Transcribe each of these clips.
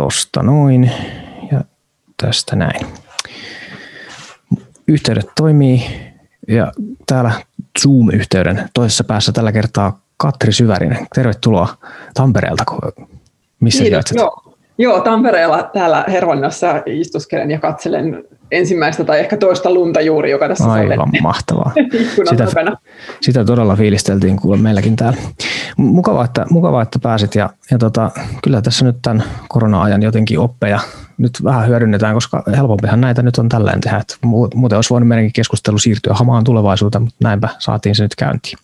tosta noin ja tästä näin. Yhteydet toimii ja täällä Zoom-yhteyden toisessa päässä tällä kertaa Katri Syvärinen. Tervetuloa Tampereelta. Missä Kiitos, joo. joo, Tampereella täällä Hervannassa istuskelen ja katselen ensimmäistä tai ehkä toista lunta juuri, joka tässä Aivan sale. mahtavaa. sitä, sitä todella fiilisteltiin kuule meilläkin täällä. Mukavaa, että, mukavaa, että pääsit ja, ja tota, kyllä tässä nyt tämän korona-ajan jotenkin oppeja nyt vähän hyödynnetään, koska helpompihan näitä nyt on tällainen tehdä. Että muuten olisi voinut meidänkin keskustelu siirtyä hamaan tulevaisuuteen, mutta näinpä saatiin se nyt käyntiin.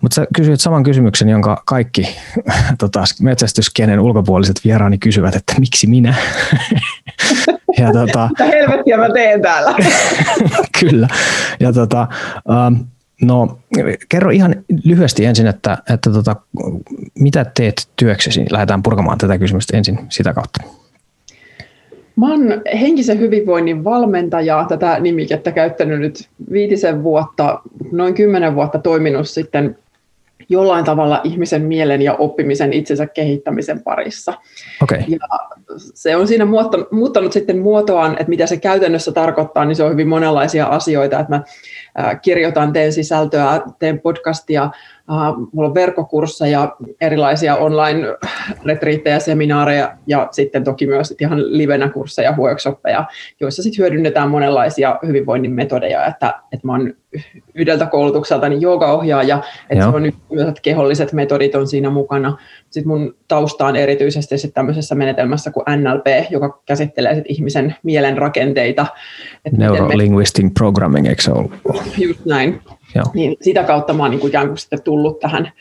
Mutta sä kysyit saman kysymyksen, jonka kaikki tota, metsästyskenen ulkopuoliset vieraani kysyvät, että miksi minä? ja, tota, Mitä helvettiä mä teen täällä? kyllä. Ja tota, um, No kerro ihan lyhyesti ensin, että, että tota, mitä teet työksesi? Lähdetään purkamaan tätä kysymystä ensin sitä kautta. Mä oon henkisen hyvinvoinnin valmentaja, tätä nimikettä käyttänyt nyt viitisen vuotta, noin kymmenen vuotta toiminut sitten jollain tavalla ihmisen mielen ja oppimisen itsensä kehittämisen parissa. Okay. Ja se on siinä muuttanut sitten muotoaan, että mitä se käytännössä tarkoittaa, niin se on hyvin monenlaisia asioita, että mä kirjoitan, teen sisältöä, teen podcastia, mulla on verkkokursseja, erilaisia online-retriittejä, seminaareja ja sitten toki myös ihan livenä kursseja, workshoppeja, joissa sitten hyödynnetään monenlaisia hyvinvoinnin metodeja, että, että mä oon yhdeltä koulutukseltani joogaohjaaja, että Joo. se on myös, että keholliset metodit on siinä mukana. Sitten mun tausta on erityisesti sitten tämmöisessä menetelmässä kuin NLP, joka käsittelee sitten ihmisen mielen rakenteita. Neurolinguistic me... programming, eikö se ollut? Just näin. Joo. Niin sitä kautta mä oon niin ikään kuin sitten tullut tähän,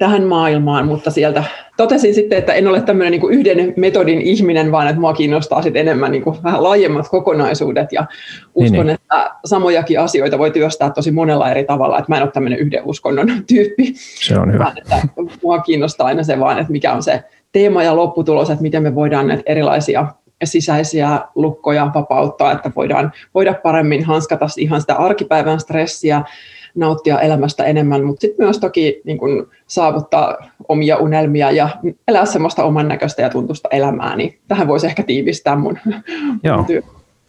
tähän maailmaan, mutta sieltä totesin sitten, että en ole tämmöinen niin yhden metodin ihminen, vaan että mua kiinnostaa sitten enemmän niin kuin vähän laajemmat kokonaisuudet ja uskon, niin, niin. että samojakin asioita voi työstää tosi monella eri tavalla, että mä en ole tämmöinen yhden uskonnon tyyppi. Se on hyvä. Vaan, että mua kiinnostaa aina se vaan, että mikä on se teema ja lopputulos, että miten me voidaan näitä erilaisia sisäisiä lukkoja vapauttaa, että voidaan voida paremmin hanskata ihan sitä arkipäivän stressiä, nauttia elämästä enemmän, mutta sitten myös toki niin kun saavuttaa omia unelmia ja elää semmoista oman näköistä ja tuntusta elämää, niin tähän voisi ehkä tiivistää mun, Joo. mun työ.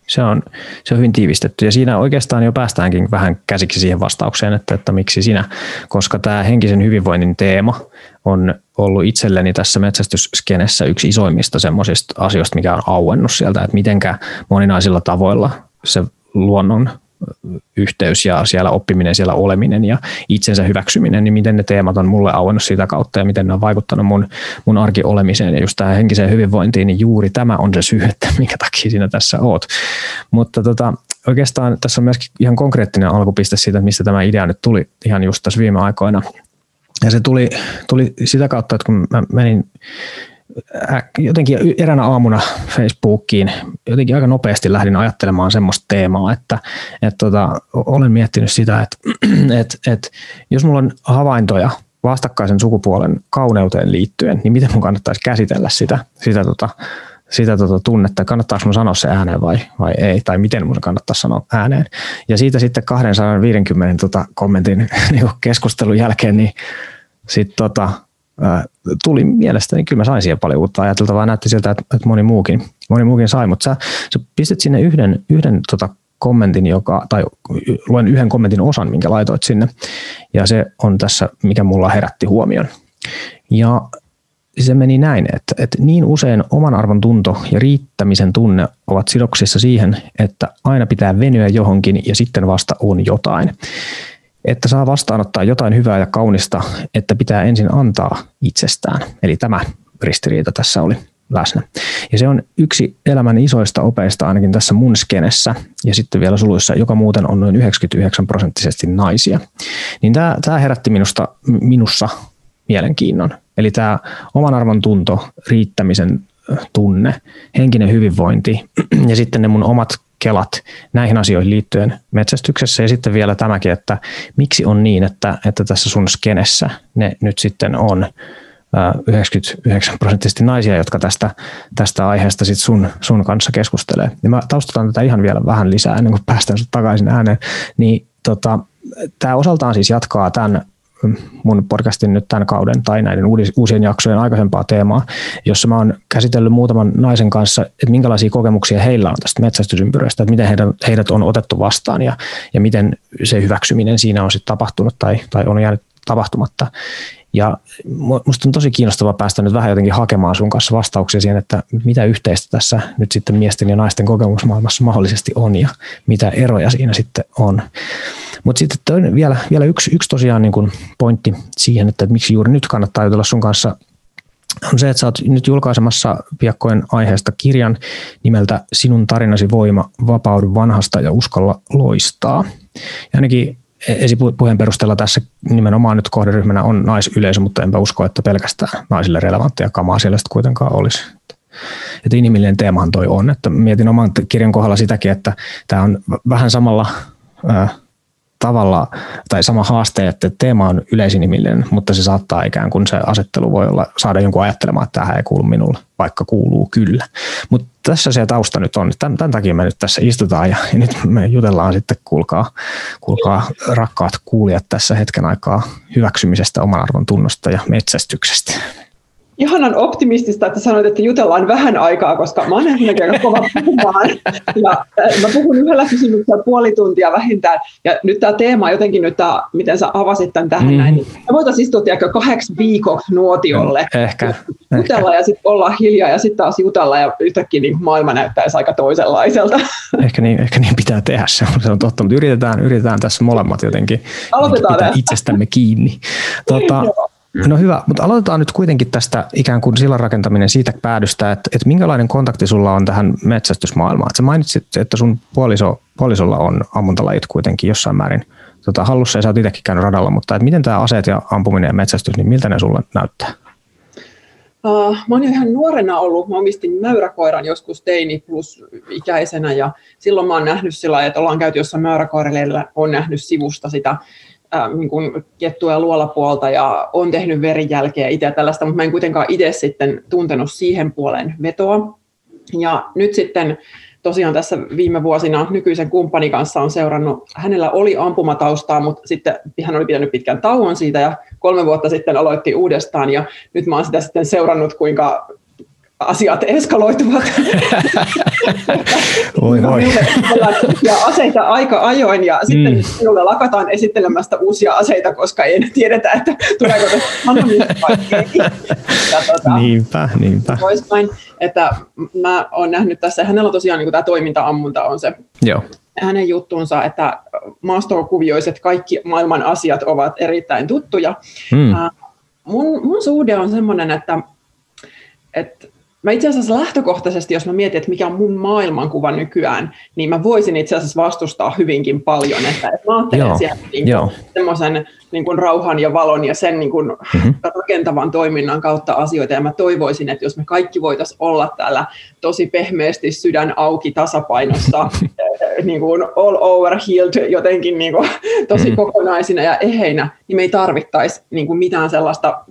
Se on, se on hyvin tiivistetty ja siinä oikeastaan jo päästäänkin vähän käsiksi siihen vastaukseen, että, että miksi sinä, koska tämä henkisen hyvinvoinnin teema on ollut itselleni tässä metsästysskenessä yksi isoimmista semmoisista asioista, mikä on auennut sieltä, että mitenkä moninaisilla tavoilla se luonnon yhteys ja siellä oppiminen, siellä oleminen ja itsensä hyväksyminen, niin miten ne teemat on mulle auennut sitä kautta ja miten ne on vaikuttanut mun, mun arkiolemiseen ja just tähän henkiseen hyvinvointiin, niin juuri tämä on se syy, että minkä takia sinä tässä oot. Mutta tota, oikeastaan tässä on myöskin ihan konkreettinen alkupiste siitä, mistä tämä idea nyt tuli ihan just tässä viime aikoina. Ja se tuli, tuli sitä kautta, että kun mä menin jotenkin eräänä aamuna Facebookiin jotenkin aika nopeasti lähdin ajattelemaan semmoista teemaa, että, että tota, olen miettinyt sitä, että, että, että jos mulla on havaintoja vastakkaisen sukupuolen kauneuteen liittyen, niin miten mun kannattaisi käsitellä sitä, sitä, tota, sitä tota tunnetta, kannattaako mun sanoa se ääneen vai, vai ei, tai miten mun kannattaa sanoa ääneen. Ja siitä sitten 250 tota, kommentin niin keskustelun jälkeen, niin sitten tota, tuli mielestäni, niin kyllä mä sain siihen paljon uutta ajateltavaa, näytti siltä, että, moni, muukin, moni muukin sai, mutta sä, sä pistit sinne yhden, yhden tota kommentin, joka, tai luen yhden kommentin osan, minkä laitoit sinne, ja se on tässä, mikä mulla herätti huomion. Ja se meni näin, että, että niin usein oman arvon tunto ja riittämisen tunne ovat sidoksissa siihen, että aina pitää venyä johonkin ja sitten vasta on jotain että saa vastaanottaa jotain hyvää ja kaunista, että pitää ensin antaa itsestään. Eli tämä ristiriita tässä oli läsnä. Ja se on yksi elämän isoista opeista ainakin tässä mun skenessä, ja sitten vielä suluissa, joka muuten on noin 99 prosenttisesti naisia. Niin tämä, tämä herätti minusta, minussa mielenkiinnon. Eli tämä oman arvon tunto, riittämisen tunne, henkinen hyvinvointi ja sitten ne mun omat kelat näihin asioihin liittyen metsästyksessä ja sitten vielä tämäkin, että miksi on niin, että, että tässä sun skenessä ne nyt sitten on 99 prosenttisesti naisia, jotka tästä, tästä aiheesta sit sun, sun kanssa keskustelee. Ja mä taustataan tätä ihan vielä vähän lisää ennen kuin päästään takaisin ääneen. Niin tota, tämä osaltaan siis jatkaa tämän mun podcastin nyt tämän kauden tai näiden uusien jaksojen aikaisempaa teemaa, jossa mä oon käsitellyt muutaman naisen kanssa, että minkälaisia kokemuksia heillä on tästä metsästysympyröistä, että miten heidät, heidät on otettu vastaan ja, ja miten se hyväksyminen siinä on sitten tapahtunut tai, tai on jäänyt tapahtumatta. Ja musta on tosi kiinnostavaa päästä nyt vähän jotenkin hakemaan sun kanssa vastauksia siihen, että mitä yhteistä tässä nyt sitten miesten ja naisten kokemusmaailmassa mahdollisesti on ja mitä eroja siinä sitten on. Mutta sitten vielä, vielä yksi, yksi tosiaan niin kuin pointti siihen, että miksi juuri nyt kannattaa jutella sun kanssa on se, että sä oot nyt julkaisemassa piakkojen aiheesta kirjan nimeltä Sinun tarinasi voima, vapaudu vanhasta ja uskalla loistaa. Ja ainakin esipuheen perusteella tässä nimenomaan nyt kohderyhmänä on naisyleisö, mutta enpä usko, että pelkästään naisille relevanttia kamaa siellä sitten kuitenkaan olisi. Että inhimillinen teemahan toi on. Että mietin oman kirjan kohdalla sitäkin, että tämä on vähän samalla tavalla tai sama haaste, että teema on yleisinimillinen, mutta se saattaa ikään kuin se asettelu voi olla, saada jonkun ajattelemaan, että tähän ei kuulu minulle, vaikka kuuluu kyllä. Mutta tässä se tausta nyt on. Tämän, tämän takia me nyt tässä istutaan ja, ja nyt me jutellaan sitten, kuulkaa, kuulkaa rakkaat kuulijat tässä hetken aikaa hyväksymisestä, oman arvon tunnosta ja metsästyksestä ihanan optimistista, että sanoit, että jutellaan vähän aikaa, koska mä oon ensinnäkin aika kova puhumaan. Ja äh, mä puhun yhdellä kysymyksellä puoli tuntia vähintään. Ja nyt tämä teema jotenkin nyt tämä, miten sä avasit tämän tähän mm. näin, niin me voitaisiin istua tiedäkö, kahdeksi viikoksi nuotiolle. Ehkä. Jutella ehkä. ja sitten olla hiljaa ja sitten taas jutella ja yhtäkkiä niin maailma näyttäisi aika toisenlaiselta. Ehkä niin, ehkä niin pitää tehdä, se on, se on totta, mutta yritetään, yritetään tässä molemmat jotenkin Aloitetaan pitää itsestämme kiinni. Tota, No hyvä, mutta aloitetaan nyt kuitenkin tästä ikään kuin sillan rakentaminen siitä päädystä, että, että minkälainen kontakti sulla on tähän metsästysmaailmaan. Sä mainitsit, että sun puoliso, puolisolla on ammuntalajit kuitenkin jossain määrin tota, hallussa ja sä oot itsekin käynyt radalla, mutta että miten tämä aseet ja ampuminen ja metsästys, niin miltä ne sulle näyttää? Uh, mä oon ihan nuorena ollut, mä omistin mäyräkoiran joskus teini plus ikäisenä ja silloin mä oon nähnyt sillä että ollaan käyty jossain mäyräkoiraleilla, on nähnyt sivusta sitä äh, niin kuin kettua ja luolapuolta ja on tehnyt verijälkeä itse tällaista, mutta mä en kuitenkaan itse sitten tuntenut siihen puoleen vetoa. Ja nyt sitten tosiaan tässä viime vuosina nykyisen kumppani kanssa on seurannut, hänellä oli ampumataustaa, mutta sitten hän oli pitänyt pitkän tauon siitä ja kolme vuotta sitten aloitti uudestaan ja nyt mä oon sitä sitten seurannut, kuinka asiat eskaloituvat. Voi voi. Ja aseita aika ajoin ja sitten mm. minulle lakataan esittelemästä uusia aseita, koska ei tiedetä, että tuleeko ja tuota, Niinpä, niinpä. Poispäin, että mä oon nähnyt tässä, hänellä on tosiaan niin tämä toiminta-ammunta on se Joo. hänen juttuunsa, että maastokuvioiset kaikki maailman asiat ovat erittäin tuttuja. Mm. mun, mun suhde on semmoinen, että, että Mä itse asiassa lähtökohtaisesti, jos mä mietin, että mikä on mun maailmankuva nykyään, niin mä voisin itse asiassa vastustaa hyvinkin paljon. Että, että mä ajattelen Joo. siellä niin kuin, semmoisen niin kuin rauhan ja valon ja sen niin kuin mm-hmm. rakentavan toiminnan kautta asioita. Ja mä toivoisin, että jos me kaikki voitaisiin olla täällä tosi pehmeästi sydän auki tasapainossa, eh, niin kuin all over healed jotenkin niin kuin, tosi mm-hmm. kokonaisina ja eheinä, niin me ei tarvittaisi niin kuin mitään sellaista,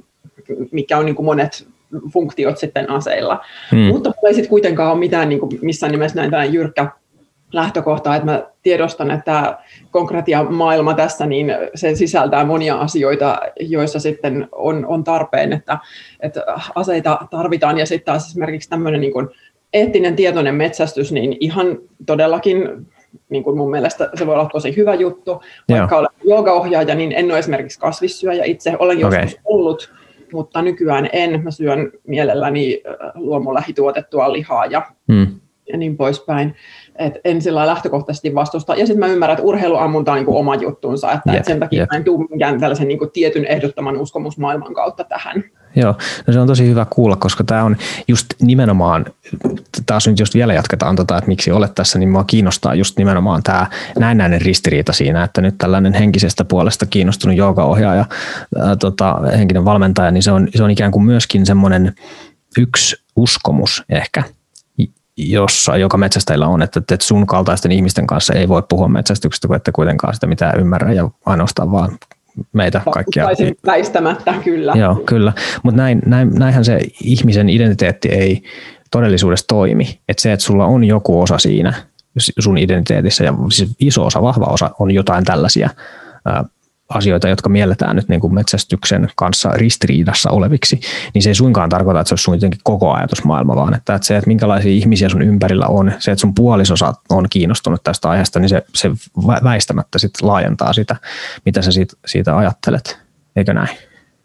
mikä on niin kuin monet funktiot sitten aseilla. Hmm. Mutta ei sitten kuitenkaan ole mitään niin kuin missään nimessä näin tällainen jyrkkä lähtökohta, että mä tiedostan, että konkretia maailma tässä, niin se sisältää monia asioita, joissa sitten on, on tarpeen, että, että aseita tarvitaan. Ja sitten taas esimerkiksi tämmöinen niin kuin eettinen tietoinen metsästys, niin ihan todellakin niin kuin mun mielestä se voi olla tosi hyvä juttu. Vaikka olen joogaohjaaja, niin en ole esimerkiksi kasvissyöjä itse. Olen joskus okay. ollut, mutta nykyään en. Mä syön mielelläni luomulähituotettua lihaa ja, mm. ja niin poispäin. Et en sillä lähtökohtaisesti vastusta. Ja sitten mä ymmärrän, että urheiluammunta on niin kuin oma juttunsa, että yep, et sen takia yep. mä en tule minkään tällaisen niin kuin tietyn ehdottoman uskomusmaailman kautta tähän. Joo, no se on tosi hyvä kuulla, koska tämä on just nimenomaan, taas nyt just vielä jatketaan tota, että miksi olet tässä, niin mua kiinnostaa just nimenomaan tämä näennäinen ristiriita siinä, että nyt tällainen henkisestä puolesta kiinnostunut joogaohjaaja, ää, tota, henkinen valmentaja, niin se on, se on ikään kuin myöskin semmoinen yksi uskomus ehkä, jossa, joka metsästäjillä on, että, että sun kaltaisten ihmisten kanssa ei voi puhua metsästyksestä, kun ette kuitenkaan sitä mitään ymmärrä ja ainoastaan vaan meitä kaikkia. väistämättä, kyllä. Joo, kyllä. Mutta näin, näin, näinhän se ihmisen identiteetti ei todellisuudessa toimi. Että se, että sulla on joku osa siinä sun identiteetissä, ja siis iso osa, vahva osa on jotain tällaisia asioita, jotka mielletään nyt niin kuin metsästyksen kanssa ristiriidassa oleviksi, niin se ei suinkaan tarkoita, että se olisi sun jotenkin koko ajatusmaailma, vaan että, että se, että minkälaisia ihmisiä sun ympärillä on, se, että sun puolisosa on kiinnostunut tästä aiheesta, niin se, se väistämättä sit laajentaa sitä, mitä sä siitä, siitä ajattelet, eikö näin?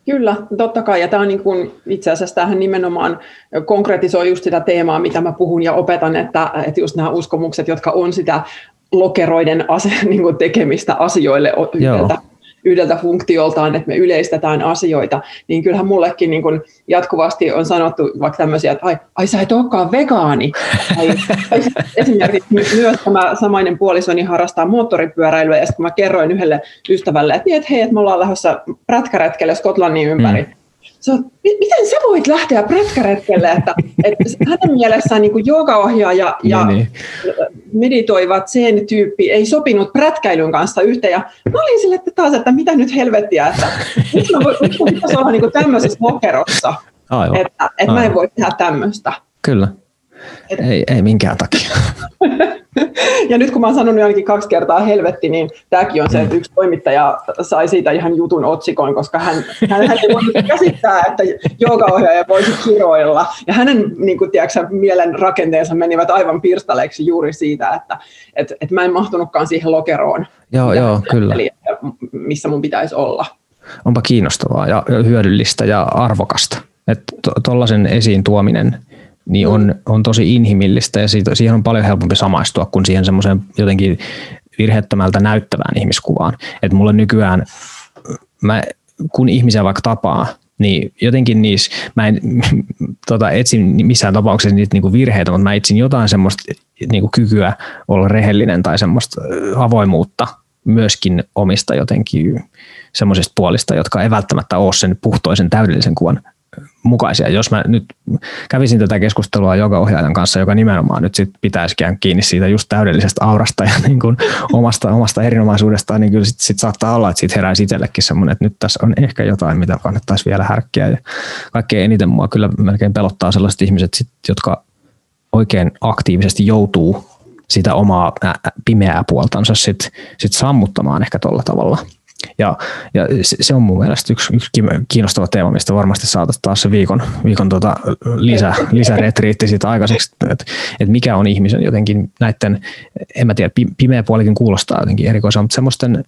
Kyllä, totta kai. Ja tämä on niin kuin, itse asiassa tähän nimenomaan konkretisoi just sitä teemaa, mitä mä puhun ja opetan, että, että just nämä uskomukset, jotka on sitä lokeroiden ase, niin kuin tekemistä asioille yhdeltä, yhdeltä funktioltaan, että me yleistetään asioita, niin kyllähän mullekin niin kuin jatkuvasti on sanottu vaikka tämmöisiä, että ai, ai sä et olekaan vegaani. ai, ai, esimerkiksi myös tämä samainen puolisoni harrastaa moottoripyöräilyä, ja sitten kun mä kerroin yhdelle ystävälle, että, niin, että hei, että me ollaan lähdössä prätkäretkelle Skotlannin ympäri, mm se on, miten sä voit lähteä prätkäretkelle, että, että hänen mielessään niin joogaohjaaja ja niin, niin. meditoivat sen tyyppi ei sopinut prätkäilyn kanssa yhteen. Ja mä olin sille että taas, että mitä nyt helvettiä, että nyt mä, nyt mä pitäisi olla niin tämmöisessä lokerossa, Aivan. että, että Aivan. mä en voi tehdä tämmöistä. Kyllä. Et, ei, ei minkään takia. ja nyt kun mä oon sanonut ainakin kaksi kertaa helvetti, niin tämäkin on se, että yksi toimittaja sai siitä ihan jutun otsikon, koska hän, hän, hän ei voinut käsittää, että joogaohjaaja voisi kiroilla. Ja hänen niin kuin, tiedätkö, mielen rakenteensa menivät aivan pirstaleeksi juuri siitä, että et, et mä en mahtunutkaan siihen lokeroon, joo, joo, kyllä. missä mun pitäisi olla. Onpa kiinnostavaa ja hyödyllistä ja arvokasta. Että tuollaisen esiin tuominen niin on, on tosi inhimillistä ja siitä, siihen on paljon helpompi samaistua kuin siihen semmoiseen jotenkin virheettömältä näyttävään ihmiskuvaan. Että mulle nykyään, mä, kun ihmisiä vaikka tapaa, niin jotenkin niissä, mä en tota, etsin missään tapauksessa niitä niinku virheitä, mutta mä etsin jotain semmoista niinku kykyä olla rehellinen tai semmoista avoimuutta myöskin omista jotenkin semmoisista puolista, jotka ei välttämättä ole sen puhtoisen täydellisen kuvan mukaisia. Jos mä nyt kävisin tätä keskustelua joka ohjaajan kanssa, joka nimenomaan nyt sit pitäisi kiinni siitä just täydellisestä aurasta ja niin kuin omasta, omasta erinomaisuudestaan, niin kyllä sit, sit saattaa olla, että siitä heräisi itsellekin semmoinen, että nyt tässä on ehkä jotain, mitä kannattaisi vielä härkkiä. Ja kaikkein eniten mua kyllä melkein pelottaa sellaiset ihmiset, sit, jotka oikein aktiivisesti joutuu sitä omaa pimeää puoltansa sit, sit sammuttamaan ehkä tuolla tavalla – ja, ja se on mun mielestä yksi, yksi kiinnostava teema, mistä varmasti saataisiin taas se viikon, viikon tota lisä, lisäretriitti siitä aikaiseksi, että et mikä on ihmisen jotenkin näiden, en mä tiedä, pimeä puolikin kuulostaa jotenkin erikoiselta, mutta semmoisten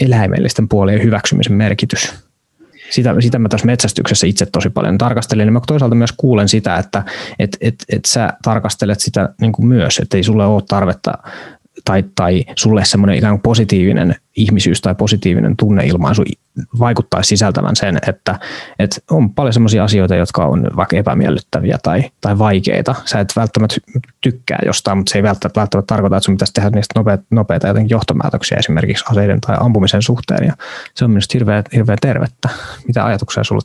eläimellisten puolien hyväksymisen merkitys. Sitä, sitä mä tässä metsästyksessä itse tosi paljon tarkastelin, ja mä toisaalta myös kuulen sitä, että et, et, et sä tarkastelet sitä niin kuin myös, että ei sulle ole tarvetta tai, tai sulle semmoinen ikään kuin positiivinen ihmisyys tai positiivinen tunneilmaisu vaikuttaisi sisältävän sen, että, että on paljon semmoisia asioita, jotka on vaikka epämiellyttäviä tai, tai vaikeita. Sä et välttämättä tykkää jostain, mutta se ei välttämättä, välttämättä tarkoita, että sun pitäisi tehdä niistä nopeita, nopeita jotenkin johtopäätöksiä esimerkiksi aseiden tai ampumisen suhteen. Ja se on minusta hirveän, hirveän tervettä. Mitä ajatuksia sulle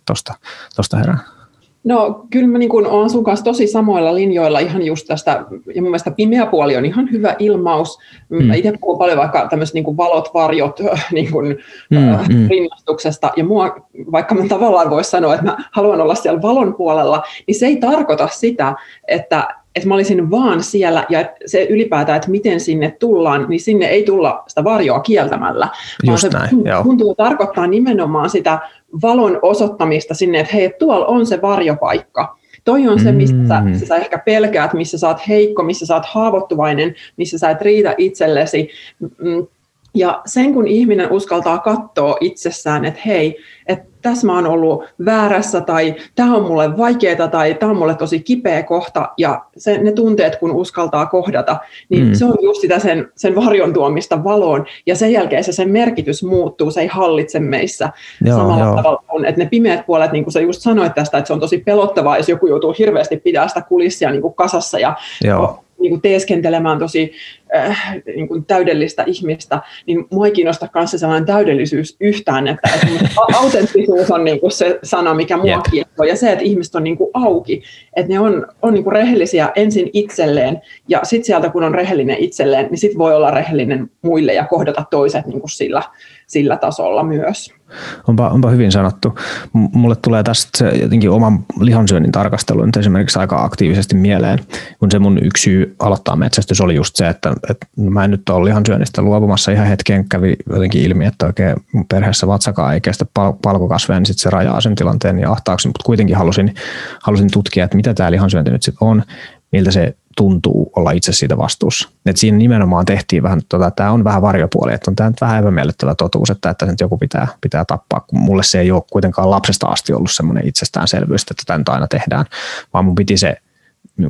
tuosta herää? No kyllä mä niin olen sun kanssa tosi samoilla linjoilla ihan just tästä, ja mun mielestä pimeä puoli on ihan hyvä ilmaus. Mm. Itse puhun paljon vaikka tämmöiset niin valot, varjot niin kuin, mm, äh, mm. rinnastuksesta, ja mua, vaikka mä tavallaan voisi sanoa, että mä haluan olla siellä valon puolella, niin se ei tarkoita sitä, että, että mä olisin vaan siellä ja se ylipäätään, että miten sinne tullaan, niin sinne ei tulla sitä varjoa kieltämällä. Just vaan se näin, tuntuu tarkoittaa nimenomaan sitä valon osoittamista sinne, että hei, tuolla on se varjopaikka. Toi on se, mistä sä, mm. sä ehkä pelkäät, missä sä oot heikko, missä sä oot haavoittuvainen, missä sä et riitä itsellesi. Mm, ja sen kun ihminen uskaltaa katsoa itsessään, että hei, että tässä mä oon ollut väärässä tai tämä on mulle vaikeaa tai tämä on mulle tosi kipeä kohta ja se, ne tunteet kun uskaltaa kohdata, niin mm. se on just sitä sen, sen varjon tuomista valoon ja sen jälkeen se sen merkitys muuttuu, se ei hallitse meissä joo, samalla joo. tavalla kuin, että ne pimeät puolet, niin kuin sä just sanoit tästä, että se on tosi pelottavaa, jos joku joutuu hirveästi pitää sitä kulissia niin kuin kasassa ja joo niin kuin teeskentelemään tosi äh, niin kuin täydellistä ihmistä, niin mua ei kiinnosta kanssa sellainen täydellisyys yhtään, että, että autenttisuus on niin kuin se sana, mikä mua yep. kiinnostaa, ja se, että ihmiset on niin kuin auki, että ne on, on niin kuin rehellisiä ensin itselleen, ja sitten sieltä kun on rehellinen itselleen, niin sitten voi olla rehellinen muille ja kohdata toiset niin kuin sillä, sillä tasolla myös. Onpa, onpa hyvin sanottu. Mulle tulee tästä se jotenkin oman lihansyönnin tarkastelu nyt esimerkiksi aika aktiivisesti mieleen, kun se mun yksi syy aloittaa metsästys oli just se, että, että mä en nyt ole lihansyönnistä luopumassa ihan hetkeen, kävi jotenkin ilmi, että oikein perheessä vatsakaan ei kestä pal- palkokasveja, niin sitten se rajaa sen tilanteen ja ahtaaksi, mutta kuitenkin halusin, halusin tutkia, että mitä tämä lihansyönti nyt sitten on, miltä se tuntuu olla itse siitä vastuussa. Et siinä nimenomaan tehtiin vähän, tota, tämä on vähän varjopuoli, että on tämä vähän epämiellyttävä totuus, että, että nyt joku pitää, pitää tappaa, kun mulle se ei ole kuitenkaan lapsesta asti ollut semmoinen itsestäänselvyys, että tätä nyt aina tehdään, vaan mun piti se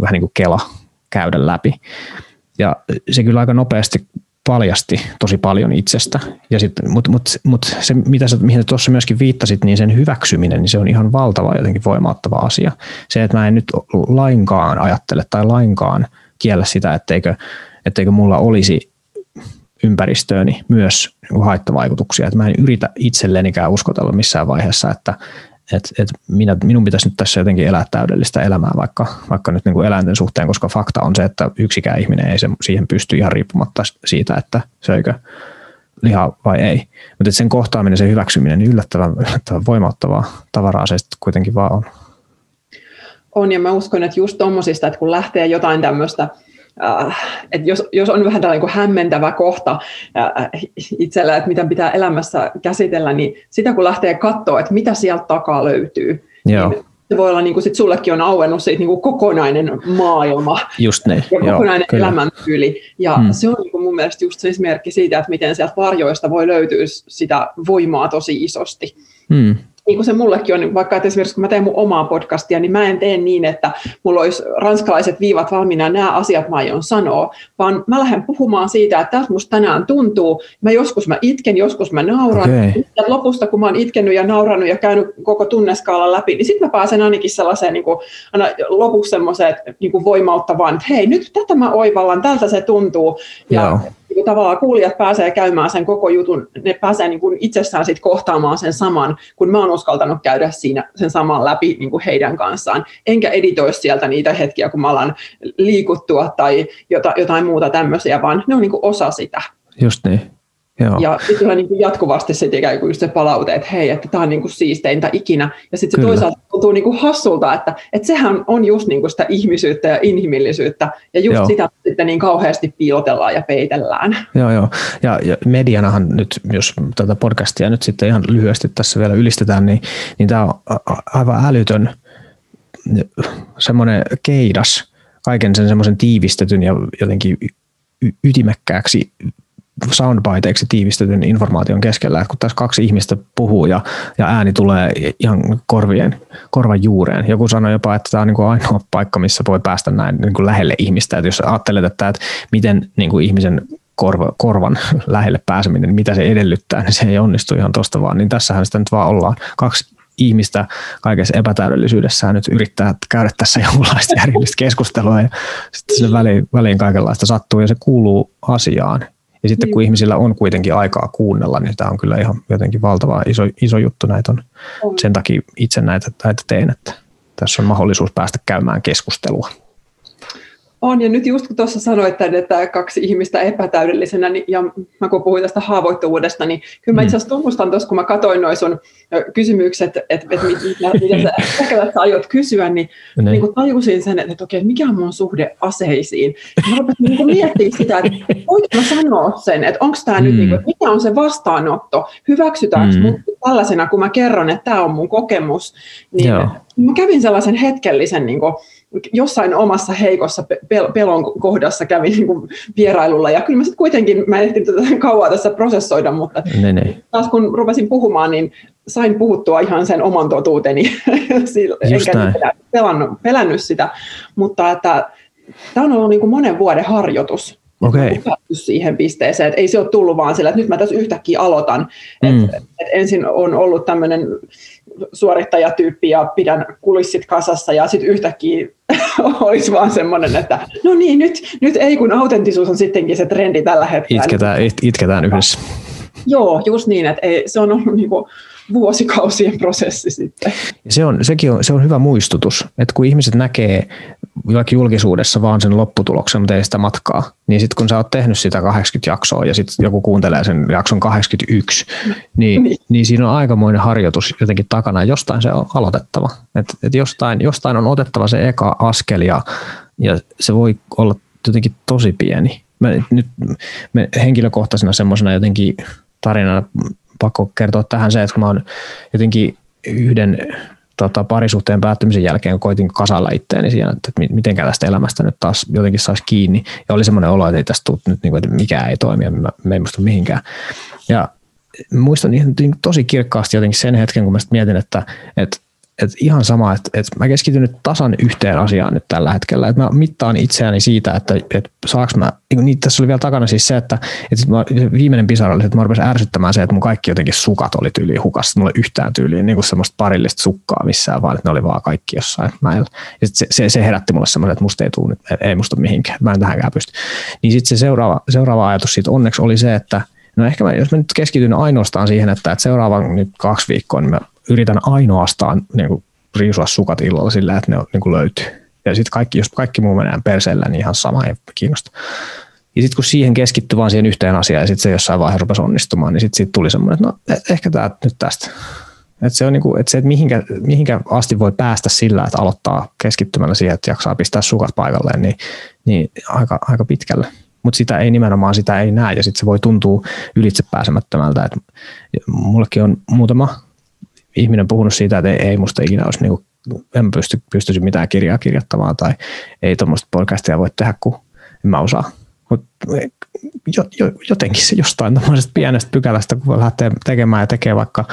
vähän niin kuin kela käydä läpi. Ja se kyllä aika nopeasti paljasti tosi paljon itsestä. Sit, mut, mut, mut se, mitä sä, mihin tuossa myöskin viittasit, niin sen hyväksyminen, niin se on ihan valtava jotenkin voimauttava asia. Se, että mä en nyt lainkaan ajattele tai lainkaan kiellä sitä, etteikö, etteikö mulla olisi ympäristööni myös haittavaikutuksia. Että mä en yritä itsellenikään uskotella missään vaiheessa, että, että, että minä, minun pitäisi nyt tässä jotenkin elää täydellistä elämää vaikka, vaikka nyt niin kuin eläinten suhteen, koska fakta on se, että yksikään ihminen ei se, siihen pysty ihan riippumatta siitä, että söikö lihaa vai ei. Mutta sen kohtaaminen, se hyväksyminen, niin yllättävän, yllättävän voimauttavaa tavaraa se kuitenkin vaan on. On, ja mä uskon, että just tuommoisista, että kun lähtee jotain tämmöistä äh, että jos, jos on vähän tällainen kuin hämmentävä kohta äh, itsellä, että mitä pitää elämässä käsitellä, niin sitä kun lähtee katsoa, että mitä sieltä takaa löytyy, Joo. niin se voi olla, niin kuin sit sullekin on auennut siitä niin kuin kokonainen maailma just niin. ja kokonainen Joo, elämäntyyli. Ja hmm. se on niin kuin mun mielestä just se esimerkki siitä, että miten sieltä varjoista voi löytyä sitä voimaa tosi isosti. Hmm niin kuin se mullekin on, vaikka että esimerkiksi kun mä teen mun omaa podcastia, niin mä en tee niin, että mulla olisi ranskalaiset viivat valmiina ja nämä asiat mä aion sanoa, vaan mä lähden puhumaan siitä, että tässä musta tänään tuntuu, mä joskus mä itken, joskus mä nauran, okay. ja lopusta kun mä oon itkennyt ja naurannut ja käynyt koko tunneskaalan läpi, niin sitten mä pääsen ainakin sellaiseen niin kuin, aina lopuksi semmoiseen niin kuin voimauttavaan, että hei nyt tätä mä oivallan, tältä se tuntuu, ja Joo niin tavallaan kuulijat pääsee käymään sen koko jutun, ne pääsee niin kuin itsessään sit kohtaamaan sen saman, kun mä oon uskaltanut käydä siinä sen saman läpi niin kuin heidän kanssaan. Enkä editoi sieltä niitä hetkiä, kun mä alan liikuttua tai jotain muuta tämmöisiä, vaan ne on niin kuin osa sitä. Just niin. Joo. Ja sitten tulee niin jatkuvasti se, ikään kuin se palaute, että hei, että tämä on niin kuin siisteintä ikinä. Ja sitten se Kyllä. toisaalta tuntuu niin kuin hassulta, että, että sehän on just niin kuin sitä ihmisyyttä ja inhimillisyyttä. Ja just joo. sitä sitten niin kauheasti piilotellaan ja peitellään. Joo, joo. Ja, ja medianahan nyt, jos tätä podcastia nyt sitten ihan lyhyesti tässä vielä ylistetään, niin, niin tämä on aivan älytön semmoinen keidas kaiken sen semmoisen tiivistetyn ja jotenkin ytimekkääksi soundbiteiksi tiivistetyn informaation keskellä, että kun tässä kaksi ihmistä puhuu ja, ja ääni tulee ihan korvien, korvan juureen. Joku sanoi jopa, että tämä on niin kuin ainoa paikka, missä voi päästä näin niin kuin lähelle ihmistä. Että jos ajattelet, että, että miten niin kuin ihmisen korva, korvan lähelle pääseminen, mitä se edellyttää, niin se ei onnistu ihan tuosta vaan. Niin tässähän sitä nyt vaan ollaan. Kaksi ihmistä kaikessa epätäydellisyydessään nyt yrittää käydä tässä jonkunlaista järjellistä keskustelua ja sitten väliin, väliin kaikenlaista sattuu ja se kuuluu asiaan. Ja sitten kun niin. ihmisillä on kuitenkin aikaa kuunnella, niin tämä on kyllä ihan jotenkin valtava iso, iso juttu. Näitä on. on. Sen takia itse näitä, näitä teen, että tässä on mahdollisuus päästä käymään keskustelua. On, ja nyt just kun tuossa sanoit, että kaksi ihmistä epätäydellisenä, niin, ja mä kun puhuin tästä haavoittuvuudesta, niin kyllä mä mm. itse asiassa tunnustan tuossa, kun mä katsoin noin sun kysymykset, että et, mit, mitä sä ehkä sä aiot kysyä, niin, ne. niin kun tajusin sen, että, että okei, mikä on mun suhde aseisiin. Mä rupesin niin miettimään sitä, että voinko mä sanoa sen, että onko tämä mm. nyt, niin kuin, mikä on se vastaanotto, hyväksytäänkö mm. mun tällaisena, kun mä kerron, että tämä on mun kokemus, niin Joo. mä kävin sellaisen hetkellisen niin kuin, jossain omassa heikossa pelon kohdassa kävin niin kuin vierailulla. Ja kyllä mä sitten kuitenkin, mä ehtin tätä kauaa tässä prosessoida, mutta ne, ne. taas kun rupesin puhumaan, niin sain puhuttua ihan sen oman totuuteni, enkä pelannut, pelännyt sitä, mutta että tämä on ollut niin kuin monen vuoden harjoitus, Okay. siihen pisteeseen, että ei se ole tullut vaan sillä, että nyt mä tässä yhtäkkiä aloitan. Mm. Et, et ensin on ollut tämmöinen suorittajatyyppi ja pidän kulissit kasassa ja sitten yhtäkkiä olisi vaan semmoinen, että no niin, nyt, nyt ei kun autentisuus on sittenkin se trendi tällä hetkellä. Itketään, it, itketään yhdessä. Joo, just niin, että ei, se on ollut niin kuin vuosikausien prosessi sitten. Se on, sekin on, se on hyvä muistutus, että kun ihmiset näkee vaikka julkisuudessa vaan sen lopputuloksen, mutta ei sitä matkaa. Niin sitten kun sä oot tehnyt sitä 80 jaksoa ja sitten joku kuuntelee sen jakson 81, niin, niin. niin siinä on aikamoinen harjoitus jotenkin takana. Jostain se on aloitettava. Et, et jostain, jostain on otettava se eka askel ja, ja se voi olla jotenkin tosi pieni. Mä nyt me henkilökohtaisena semmoisena jotenkin tarinana pakko kertoa tähän se, että kun mä oon jotenkin yhden tota, parisuhteen päättymisen jälkeen, koitin kasalla itteeni siinä, että, miten tästä elämästä nyt taas jotenkin saisi kiinni. Ja oli semmoinen olo, että ei tästä tule nyt, niin että mikään ei toimi ja mä, mä en muista mihinkään. Ja muistan tosi kirkkaasti jotenkin sen hetken, kun mä mietin, että, että et ihan sama, että et mä keskityn nyt tasan yhteen asiaan nyt tällä hetkellä. Että mä mittaan itseäni siitä, että et saaks mä, niin, niin tässä oli vielä takana siis se, että et mä, viimeinen pisara oli, että mä rupesin ärsyttämään se, että mun kaikki jotenkin sukat oli tyyliin hukassa. Mulla ei yhtään tyyliin niin kuin semmoista parillista sukkaa missään, vaan että ne oli vaan kaikki jossain mäellä. Ja se, se, se, herätti mulle semmoinen, että musta ei tule nyt, ei musta mihinkään, mä en tähänkään pysty. Niin sitten se seuraava, seuraava ajatus siitä onneksi oli se, että No ehkä mä, jos mä nyt keskityn ainoastaan siihen, että, että seuraavan nyt kaksi viikkoa, niin mä yritän ainoastaan niin kuin, riisua sukat illalla sillä, että ne on, niin kuin löytyy. Ja sitten kaikki, jos kaikki muu menee perseellä, niin ihan sama ei kiinnosta. Ja sitten kun siihen keskittyi vaan siihen yhteen asiaan ja sitten se jossain vaiheessa rupesi onnistumaan, niin sitten siitä tuli semmoinen, että no e, ehkä tämä nyt tästä. Että se on niin kuin, että se, että mihinkä, mihinkä asti voi päästä sillä, että aloittaa keskittymällä siihen, että jaksaa pistää sukat paikalleen, niin, niin aika, aika pitkälle. Mutta sitä ei nimenomaan sitä ei näe ja sitten se voi tuntua ylitse pääsemättömältä. Et mullekin on muutama ihminen puhunut siitä, että ei, musta ikinä olisi, niin kuin, en pysty, pystyisi mitään kirjaa kirjoittamaan tai ei tuommoista podcastia voi tehdä, kun en mä osaa. Mutta jo, jo, jotenkin se jostain tämmöisestä pienestä pykälästä, kun lähtee tekemään ja tekee vaikka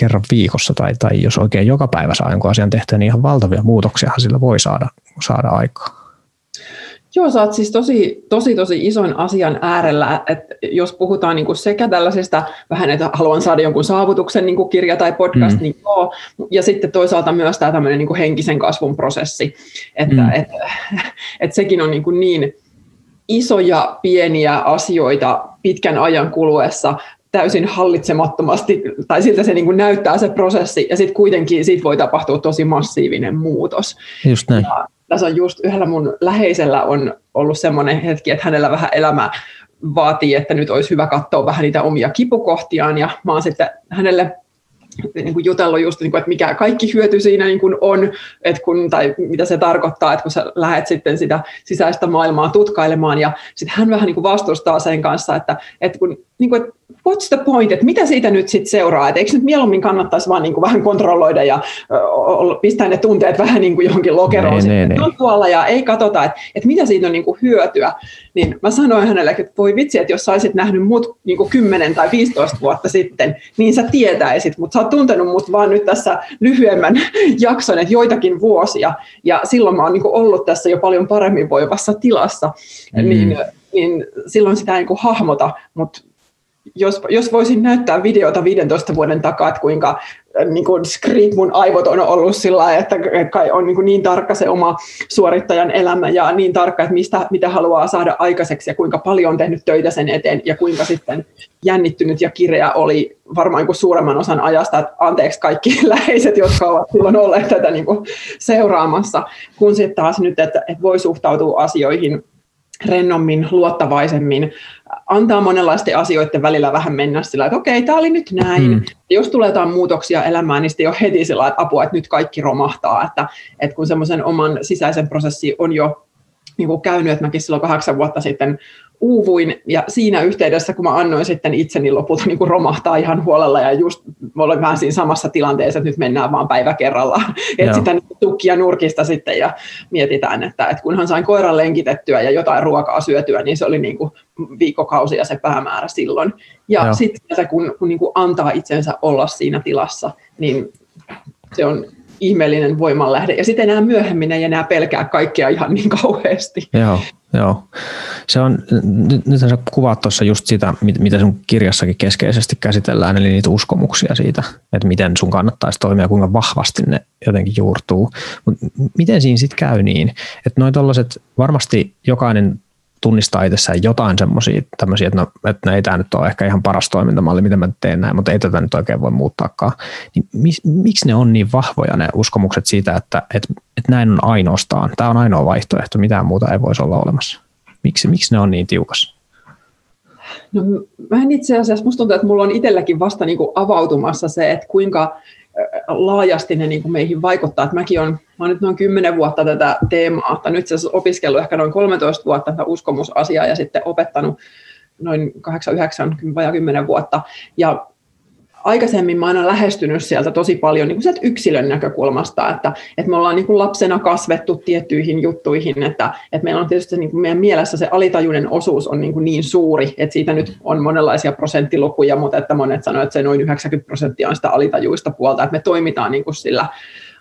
kerran viikossa tai, tai jos oikein joka päivä saa jonkun asian tehtyä, niin ihan valtavia muutoksia sillä voi saada, saada aikaa. Joo, sä oot siis tosi, tosi, tosi ison asian äärellä, että jos puhutaan niin kuin sekä tällaisesta vähän, että haluan saada jonkun saavutuksen niin kuin kirja tai podcast, mm. niin joo, ja sitten toisaalta myös tämä tämmöinen niin kuin henkisen kasvun prosessi, että mm. et, et sekin on niin, kuin niin isoja pieniä asioita pitkän ajan kuluessa, täysin hallitsemattomasti, tai siltä se niin kuin näyttää se prosessi, ja sitten kuitenkin siitä voi tapahtua tosi massiivinen muutos. Just näin. Ja, tässä on just yhdellä mun läheisellä on ollut semmoinen hetki, että hänellä vähän elämä vaatii, että nyt olisi hyvä katsoa vähän niitä omia kipukohtiaan, ja mä oon sitten hänelle niin kuin jutellut just, niin kuin, että mikä kaikki hyöty siinä niin kuin on, että kun, tai mitä se tarkoittaa, että kun sä lähdet sitten sitä sisäistä maailmaa tutkailemaan, ja sitten hän vähän niin kuin vastustaa sen kanssa, että, että kun, niin kuin, että what's the point, että mitä siitä nyt sitten seuraa, että eikö nyt mieluummin kannattaisi vaan niin kuin vähän kontrolloida ja pistää ne tunteet vähän niin kuin johonkin lokeroon, ne, ne, ne. on tuolla ja ei katsota, että, että mitä siitä on niin kuin hyötyä, niin mä sanoin hänelle, että voi vitsi, että jos sä olisit nähnyt mut niin kuin 10 tai 15 vuotta sitten, niin sä tietäisit, mutta sä oot tuntenut mut vaan nyt tässä lyhyemmän jakson, että joitakin vuosia, ja silloin mä oon niin kuin ollut tässä jo paljon paremmin voivassa tilassa, mm. niin, niin silloin sitä ei niin kuin hahmota, mutta jos, jos voisin näyttää videota 15 vuoden takaa, että kuinka äh, niin kuin skrip mun aivot on ollut sillä että kai on niin, kuin niin tarkka se oma suorittajan elämä ja niin tarkka, että mistä, mitä haluaa saada aikaiseksi ja kuinka paljon on tehnyt töitä sen eteen ja kuinka sitten jännittynyt ja kireä oli varmaan niin suuremman osan ajasta, että anteeksi kaikki läheiset, jotka ovat silloin olleet tätä niin kuin seuraamassa, kun sitten taas nyt, että, että voi suhtautua asioihin rennommin, luottavaisemmin, antaa monenlaisten asioiden välillä vähän mennä sillä, että okei, tämä oli nyt näin. Mm. Jos tulee jotain muutoksia elämään, niin sitten jo heti sillä, että apua, että nyt kaikki romahtaa. Että, että kun semmoisen oman sisäisen prosessi on jo niin kuin käynyt, että mäkin silloin kahdeksan vuotta sitten uuvuin ja siinä yhteydessä, kun mä annoin sitten itseni lopulta niin kuin romahtaa ihan huolella ja just mä olen vähän siinä samassa tilanteessa, että nyt mennään vaan päivä kerrallaan, että sitä niin tukkia nurkista sitten ja mietitään, että, että kunhan sain koiran lenkitettyä ja jotain ruokaa syötyä, niin se oli niin kuin viikkokausia se päämäärä silloin. Ja sitten se, kun, kun niin kuin antaa itsensä olla siinä tilassa, niin se on ihmeellinen voimanlähde. Ja sitten enää myöhemmin ei enää pelkää kaikkea ihan niin kauheasti. Joo, joo. Se on, nyt, nyt sä kuvaat tuossa just sitä, mitä sun kirjassakin keskeisesti käsitellään, eli niitä uskomuksia siitä, että miten sun kannattaisi toimia, kuinka vahvasti ne jotenkin juurtuu. Mutta miten siinä sitten käy niin, että noin tollaset, varmasti jokainen tunnistaa itsessään jotain semmoisia tämmöisiä, että, no, että no ei tämä nyt ole ehkä ihan paras toimintamalli, miten mä teen näin, mutta ei tätä nyt oikein voi muuttaakaan. Niin mis, miksi ne on niin vahvoja ne uskomukset siitä, että, että, että näin on ainoastaan, tämä on ainoa vaihtoehto, mitään muuta ei voisi olla olemassa? Miksi, miksi ne on niin tiukas? No mä en itse asiassa, musta tuntuu, että mulla on itselläkin vasta niin kuin avautumassa se, että kuinka laajasti ne niin kuin meihin vaikuttaa. Että mäkin olen, mä olen nyt noin 10 vuotta tätä teemaa, tai nyt se opiskellut ehkä noin 13 vuotta tätä uskomusasiaa ja sitten opettanut noin 8, 9, 10 vuotta. Ja aikaisemmin mä aina lähestynyt sieltä tosi paljon niin sieltä yksilön näkökulmasta, että, että me ollaan niin kuin lapsena kasvettu tiettyihin juttuihin, että, että meillä on tietysti niin kuin meidän mielessä se alitajuinen osuus on niin, kuin niin suuri, että siitä nyt on monenlaisia prosenttilukuja, mutta että monet sanoivat, että se noin 90 prosenttia on sitä alitajuista puolta, että me toimitaan niin kuin sillä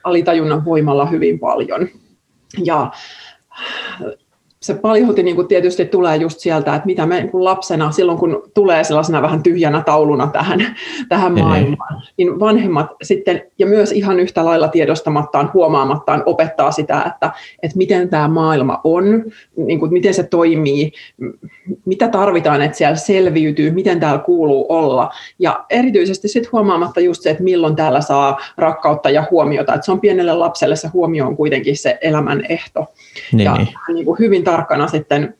alitajunnan voimalla hyvin paljon. Ja se paljolti niin kuin tietysti tulee just sieltä, että mitä me niin kuin lapsena, silloin kun tulee sellaisena vähän tyhjänä tauluna tähän, tähän maailmaan, niin vanhemmat sitten, ja myös ihan yhtä lailla tiedostamattaan, huomaamattaan opettaa sitä, että, että miten tämä maailma on, niin kuin miten se toimii, mitä tarvitaan, että siellä selviytyy, miten täällä kuuluu olla. Ja erityisesti sitten huomaamatta just se, että milloin täällä saa rakkautta ja huomiota, että se on pienelle lapselle se huomio on kuitenkin se elämän ehto. Niin, ja niin. Niin kuin hyvin tarkkana sitten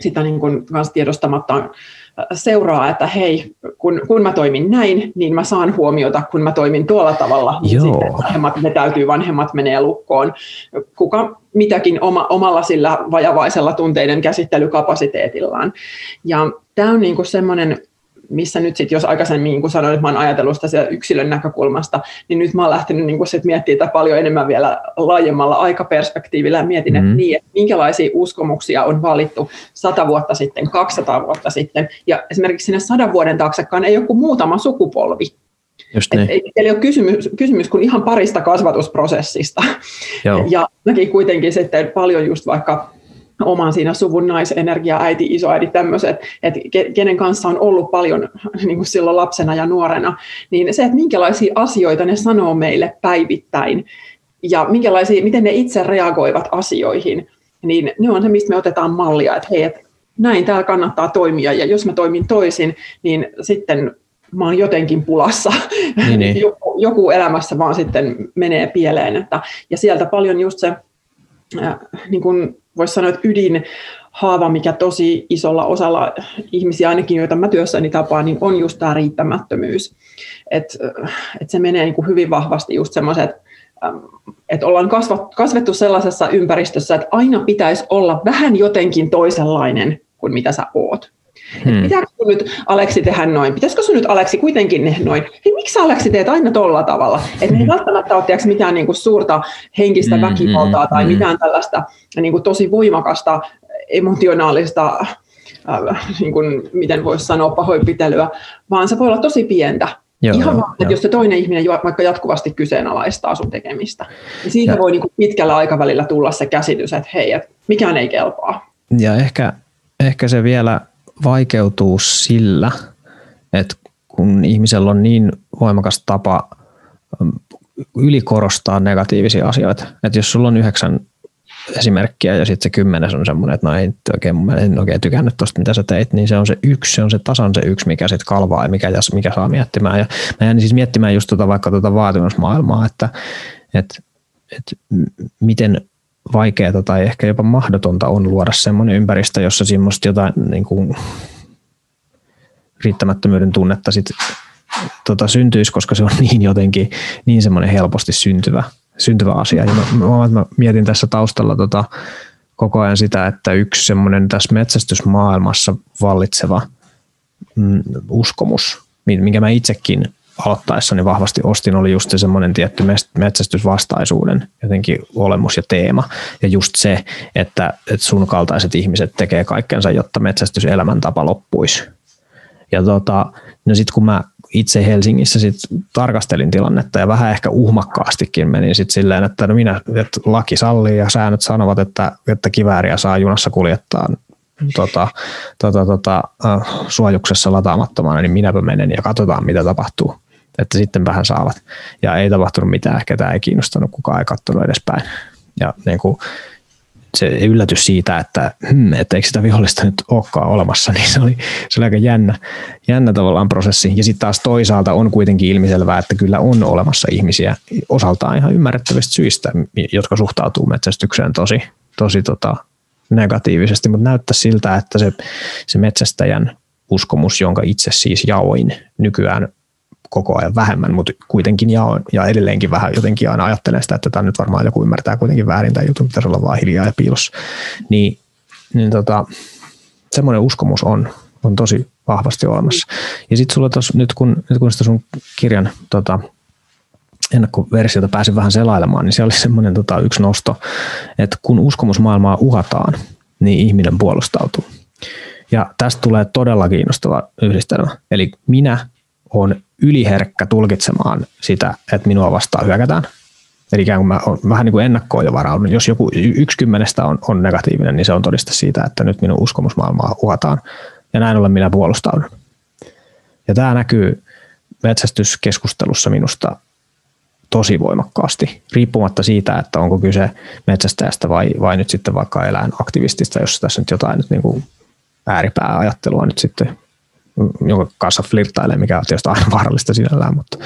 sitä niin kuin kanssa tiedostamatta äh, seuraa, että hei, kun, kun mä toimin näin, niin mä saan huomiota, kun mä toimin tuolla tavalla. Joo. Sitten vanhemmat, ne täytyy, vanhemmat menee lukkoon. Kuka mitäkin oma, omalla sillä vajavaisella tunteiden käsittelykapasiteetillaan. Ja tämä on niin kuin semmoinen missä nyt sitten, jos aikaisemmin niin kuin sanoin, että mä oon ajatellut sitä yksilön näkökulmasta, niin nyt mä oon lähtenyt niin sit miettimään tätä paljon enemmän vielä laajemmalla aikaperspektiivillä ja mietin, mm-hmm. että, niin, että minkälaisia uskomuksia on valittu sata vuotta sitten, 200 vuotta sitten, ja esimerkiksi sinne sadan vuoden taaksekaan ei joku muutama sukupolvi. Just niin. ei, ei ole kysymys, kysymys kuin ihan parista kasvatusprosessista. Joo. Ja mäkin kuitenkin sitten paljon just vaikka oman siinä suvun naisenergia, äiti, isoäiti, tämmöiset, että kenen kanssa on ollut paljon niin kuin silloin lapsena ja nuorena, niin se, että minkälaisia asioita ne sanoo meille päivittäin ja minkälaisia, miten ne itse reagoivat asioihin, niin ne on se, mistä me otetaan mallia, että hei, että näin täällä kannattaa toimia ja jos mä toimin toisin, niin sitten mä oon jotenkin pulassa. Niin, niin. joku, joku elämässä vaan sitten menee pieleen. Että, ja sieltä paljon just se äh, niin kuin voisi sanoa, että ydin haava, mikä tosi isolla osalla ihmisiä ainakin, joita mä työssäni tapaan, niin on just tämä riittämättömyys. Että et se menee niin kuin hyvin vahvasti just semmoiset, että ollaan kasvettu sellaisessa ympäristössä, että aina pitäisi olla vähän jotenkin toisenlainen kuin mitä sä oot. Hmm. Pitääkö sun nyt Aleksi tehdä noin? Pitäisikö sun nyt Aleksi kuitenkin tehdä noin? Hei, miksi Aleksi teet aina tolla tavalla? Että ei välttämättä ole mitään niin kuin suurta henkistä hmm, väkivaltaa tai hmm. mitään tällaista niin kuin tosi voimakasta emotionaalista, äh, niin kuin, miten voisi sanoa, pahoinpitelyä, vaan se voi olla tosi pientä. Joo, Ihan vaan, että jos se toinen ihminen vaikka jatkuvasti kyseenalaistaa sun tekemistä, niin siitä ja. voi niin kuin pitkällä aikavälillä tulla se käsitys, että hei, että mikään ei kelpaa. Ja ehkä, ehkä se vielä vaikeutuu sillä, että kun ihmisellä on niin voimakas tapa mm, ylikorostaa negatiivisia asioita, että jos sulla on yhdeksän esimerkkiä ja sitten se kymmenes on semmoinen, että no ei oikein, mä en oikein tykännyt tuosta, mitä sä teit, niin se on se yksi, se on se tasan se yksi, mikä sitten kalvaa ja mikä, mikä saa miettimään. Ja mä jäin siis miettimään just tuota, vaikka tuota vaatimusmaailmaa, että, että, että miten vaikeaa tai ehkä jopa mahdotonta on luoda semmoinen ympäristö, jossa semmoista jotain niin kuin, riittämättömyyden tunnetta sit, tota, syntyisi, koska se on niin jotenkin niin semmoinen helposti syntyvä, syntyvä asia. Ja mä, mä, mä mietin tässä taustalla tota, koko ajan sitä, että yksi semmoinen tässä metsästysmaailmassa vallitseva mm, uskomus, minkä mä itsekin aloittaessani vahvasti ostin, oli just se semmoinen tietty metsästysvastaisuuden jotenkin olemus ja teema. Ja just se, että, että sun kaltaiset ihmiset tekee kaikkensa, jotta metsästyselämäntapa loppuisi. Ja tota, no sitten kun mä itse Helsingissä sit tarkastelin tilannetta ja vähän ehkä uhmakkaastikin menin sitten silleen, että no minä, että laki sallii ja säännöt sanovat, että, että kivääriä saa junassa kuljettaa tota, tota, tota, äh, suojuksessa lataamattomana, niin minäpä menen ja katsotaan, mitä tapahtuu että sitten vähän saavat. Ja ei tapahtunut mitään, tämä ei kiinnostanut, kukaan ei katsonut edespäin. Ja niin kuin, se yllätys siitä, että, hmm, että eikö sitä vihollista nyt olekaan olemassa, niin se oli, se oli aika jännä, jännä tavallaan prosessi. Ja sitten taas toisaalta on kuitenkin ilmiselvää, että kyllä on olemassa ihmisiä osaltaan ihan ymmärrettävistä syistä, jotka suhtautuu metsästykseen tosi, tosi tota, negatiivisesti, mutta näyttää siltä, että se, se metsästäjän uskomus, jonka itse siis jaoin nykyään koko ajan vähemmän, mutta kuitenkin ja, ja edelleenkin vähän jotenkin aina ajattelen sitä, että tämä nyt varmaan joku ymmärtää kuitenkin väärin, tai juttu pitäisi olla vaan hiljaa ja piilossa. Niin, niin tota, semmoinen uskomus on, on tosi vahvasti olemassa. Ja sitten sulla tos, nyt kun, nyt kun sitä sun kirjan tota, ennakkoversiota pääsin vähän selailemaan, niin se oli semmoinen tota, yksi nosto, että kun uskomusmaailmaa uhataan, niin ihminen puolustautuu. Ja tästä tulee todella kiinnostava yhdistelmä. Eli minä on yliherkkä tulkitsemaan sitä, että minua vastaan hyökätään. Eli ikään kuin mä olen vähän niin kuin ennakkoon jo varaudun. Jos joku yksi kymmenestä on, on negatiivinen, niin se on todiste siitä, että nyt minun uskomusmaailmaa uhataan. Ja näin ollen minä puolustaudun. Ja tämä näkyy metsästyskeskustelussa minusta tosi voimakkaasti, riippumatta siitä, että onko kyse metsästäjästä vai, vai nyt sitten vaikka eläinaktivistista, jos tässä nyt jotain nyt niin kuin ääripääajattelua nyt sitten jonka kanssa flirttailee, mikä on tietysti aina vaarallista sinällään, mutta,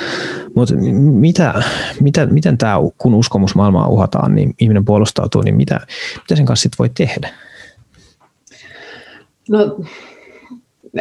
mutta mitä, mitä, miten tämä, kun uskomusmaailmaa uhataan, niin ihminen puolustautuu, niin mitä, mitä sen kanssa sitten voi tehdä? No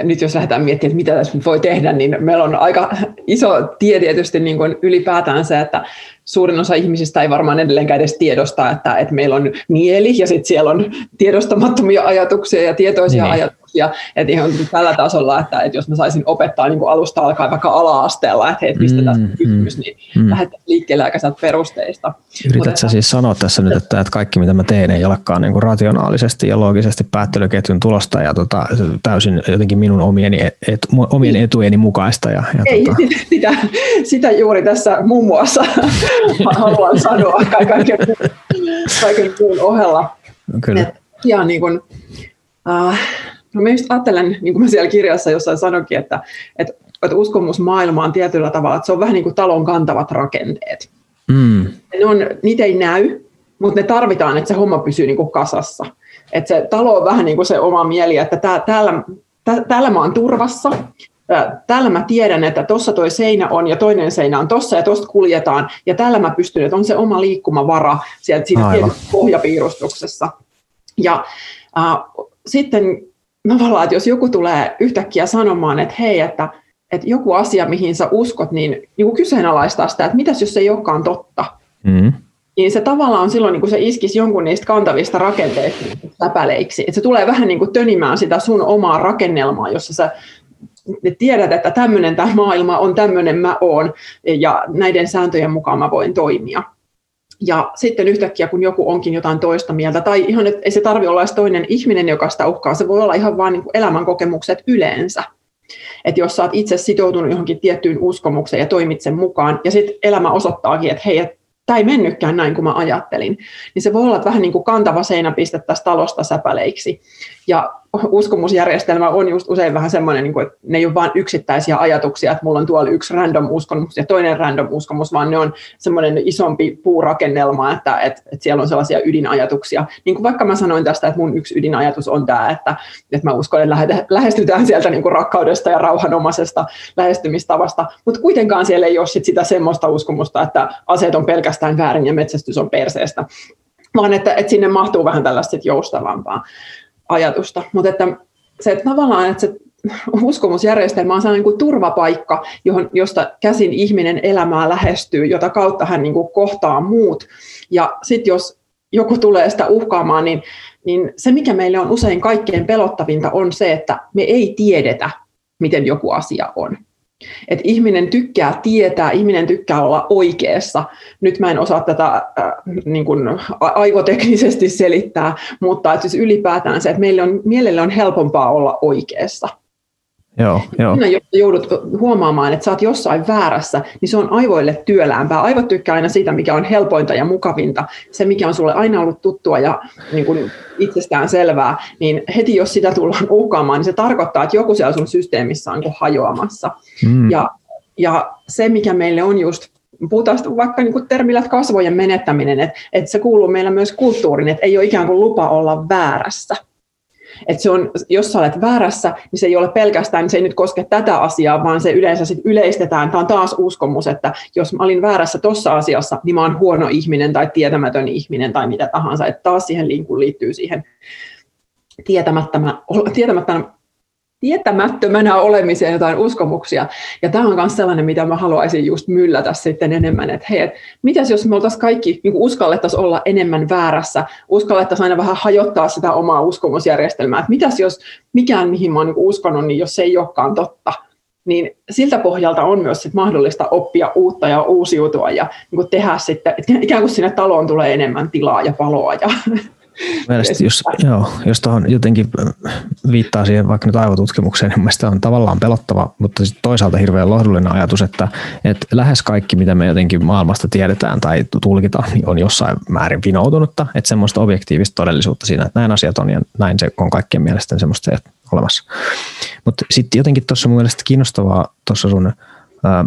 nyt jos lähdetään miettimään, että mitä tässä voi tehdä, niin meillä on aika iso tie tietysti niin kuin ylipäätään se, että suurin osa ihmisistä ei varmaan edelleenkään edes tiedosta, että, että meillä on mieli ja sitten siellä on tiedostamattomia ajatuksia ja tietoisia niin. ajatuksia ja että ihan tällä tasolla, että, että jos mä saisin opettaa niin kuin alusta alkaen vaikka ala-asteella, että hei, mistä tässä mm, kysymys, niin mm. lähdetään liikkeelle aika sieltä perusteista. Yrität sä siis sanoa tässä nyt, että, että kaikki mitä mä teen ei olekaan niin kuin rationaalisesti ja loogisesti päättelyketjun tulosta ja tota, täysin jotenkin minun omieni, et, omien niin. etujeni mukaista. Ja, ja ei, tota... sitä, sitä juuri tässä muun muassa haluan sanoa kaiken, kaiken muun ohella. Kyllä. Et, ja niin kuin, äh, No mä just ajattelen, niin kuin mä siellä kirjassa jossain sanoinkin, että, että, että uskomusmaailma on tietyllä tavalla, että se on vähän niin kuin talon kantavat rakenteet. Mm. Ne on, niitä ei näy, mutta ne tarvitaan, että se homma pysyy niin kuin kasassa. Että se talo on vähän niin kuin se oma mieli, että tää, täällä, tää, täällä mä oon turvassa, täällä mä tiedän, että tuossa toi seinä on ja toinen seinä on tossa ja tosta kuljetaan ja täällä mä pystyn, että on se oma liikkumavara sieltä siinä pohjapiirustuksessa. Ja äh, sitten tavallaan, että jos joku tulee yhtäkkiä sanomaan, että hei, että, että joku asia, mihin sä uskot, niin, niin kyseenalaistaa sitä, että mitäs jos se ei olekaan totta. Mm. Niin se tavallaan on silloin, niin kuin se iskisi jonkun niistä kantavista rakenteista läpäleiksi. Että se tulee vähän niin kuin tönimään sitä sun omaa rakennelmaa, jossa sä tiedät, että tämmöinen tämä maailma on, tämmöinen mä oon, ja näiden sääntöjen mukaan mä voin toimia. Ja sitten yhtäkkiä, kun joku onkin jotain toista mieltä, tai ihan, että ei se tarvitse olla edes toinen ihminen, joka sitä uhkaa, se voi olla ihan vain niin elämänkokemukset yleensä. Että jos sä oot itse sitoutunut johonkin tiettyyn uskomukseen ja toimit sen mukaan, ja sitten elämä osoittaakin, että hei, tämä ei mennytkään näin kuin mä ajattelin, niin se voi olla vähän niin kuin kantava seinäpiste tästä talosta säpäleiksi. Ja uskomusjärjestelmä on just usein vähän semmoinen, niin kuin, että ne ei ole vain yksittäisiä ajatuksia, että mulla on tuolla yksi random uskomus ja toinen random uskomus, vaan ne on semmoinen isompi puurakennelma, että, että, että siellä on sellaisia ydinajatuksia. Niin kuin vaikka mä sanoin tästä, että mun yksi ydinajatus on tämä, että, että mä uskon, että lähestytään sieltä niin kuin rakkaudesta ja rauhanomaisesta lähestymistavasta, mutta kuitenkaan siellä ei ole sit sitä semmoista uskomusta, että aseet on pelkästään väärin ja metsästys on perseestä vaan että, että sinne mahtuu vähän tällaista joustavampaa ajatusta. Mutta että se että tavallaan, että se uskomusjärjestelmä on sellainen kuin turvapaikka, johon, josta käsin ihminen elämää lähestyy, jota kautta hän niin kuin kohtaa muut. Ja sitten jos joku tulee sitä uhkaamaan, niin, niin se, mikä meille on usein kaikkein pelottavinta, on se, että me ei tiedetä, miten joku asia on. Et ihminen tykkää tietää, ihminen tykkää olla oikeassa. Nyt mä en osaa tätä äh, niin kuin aivoteknisesti selittää, mutta siis ylipäätään se, että meille on, mielelle on helpompaa olla oikeassa. Joo, joo. Aina jos joudut huomaamaan, että sä oot jossain väärässä, niin se on aivoille työläämpää. Aivot tykkää aina siitä, mikä on helpointa ja mukavinta. Se, mikä on sulle aina ollut tuttua ja niin kuin itsestään selvää, niin heti jos sitä tullaan uhkaamaan, niin se tarkoittaa, että joku siellä sun systeemissä on hajoamassa. Mm. Ja, ja se, mikä meille on just puhutaan vaikka niin kuin termillä kasvojen menettäminen, että, että se kuuluu meillä myös kulttuuriin, että ei ole ikään kuin lupa olla väärässä. Että se on, jos sä olet väärässä, niin se ei ole pelkästään, niin se ei nyt koske tätä asiaa, vaan se yleensä sit yleistetään. Tämä on taas uskomus, että jos mä olin väärässä tuossa asiassa, niin mä oon huono ihminen tai tietämätön ihminen tai mitä tahansa. Että taas siihen liittyy siihen tietämättömän, tietämättömänä olemiseen jotain uskomuksia. Ja tämä on myös sellainen, mitä mä haluaisin just myllätä sitten enemmän, että hei, et mitäs jos me oltaisiin kaikki, niin uskallettaisiin olla enemmän väärässä, uskallettaisiin aina vähän hajottaa sitä omaa uskomusjärjestelmää, että mitäs jos mikään, mihin mä oon niin uskonut, niin jos se ei olekaan totta, niin siltä pohjalta on myös sit mahdollista oppia uutta ja uusiutua ja niin tehdä sitten, että ikään kuin sinne taloon tulee enemmän tilaa ja paloa ja Mielestäni, jos, joo, jos tuohon jotenkin äh, viittaa siihen vaikka nyt aivotutkimukseen, niin mielestäni on tavallaan pelottava, mutta toisaalta hirveän lohdullinen ajatus, että, että lähes kaikki, mitä me jotenkin maailmasta tiedetään tai tulkitaan, niin on jossain määrin vinoutunutta, että semmoista objektiivista todellisuutta siinä, että näin asiat on ja näin se on kaikkien mielestä semmoista ei olemassa. Mutta sitten jotenkin tuossa mun mielestä kiinnostavaa tuossa sun ää,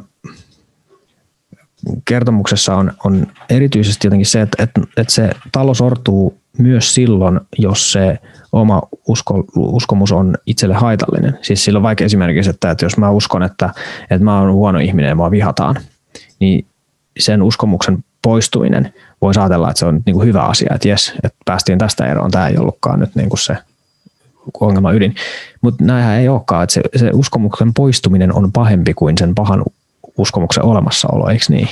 kertomuksessa on, on erityisesti jotenkin se, että, että, että se talo sortuu myös silloin, jos se oma usko, uskomus on itselle haitallinen. Siis silloin vaikka esimerkiksi, että, että jos mä uskon, että, että mä oon huono ihminen ja mua vihataan, niin sen uskomuksen poistuminen voi ajatella, että se on niin kuin hyvä asia, että jes, että päästiin tästä eroon, tämä ei ollutkaan nyt niin kuin se ongelma ydin. Mutta näinhän ei olekaan, että se, se uskomuksen poistuminen on pahempi kuin sen pahan uskomuksen olemassaolo, eikö niin?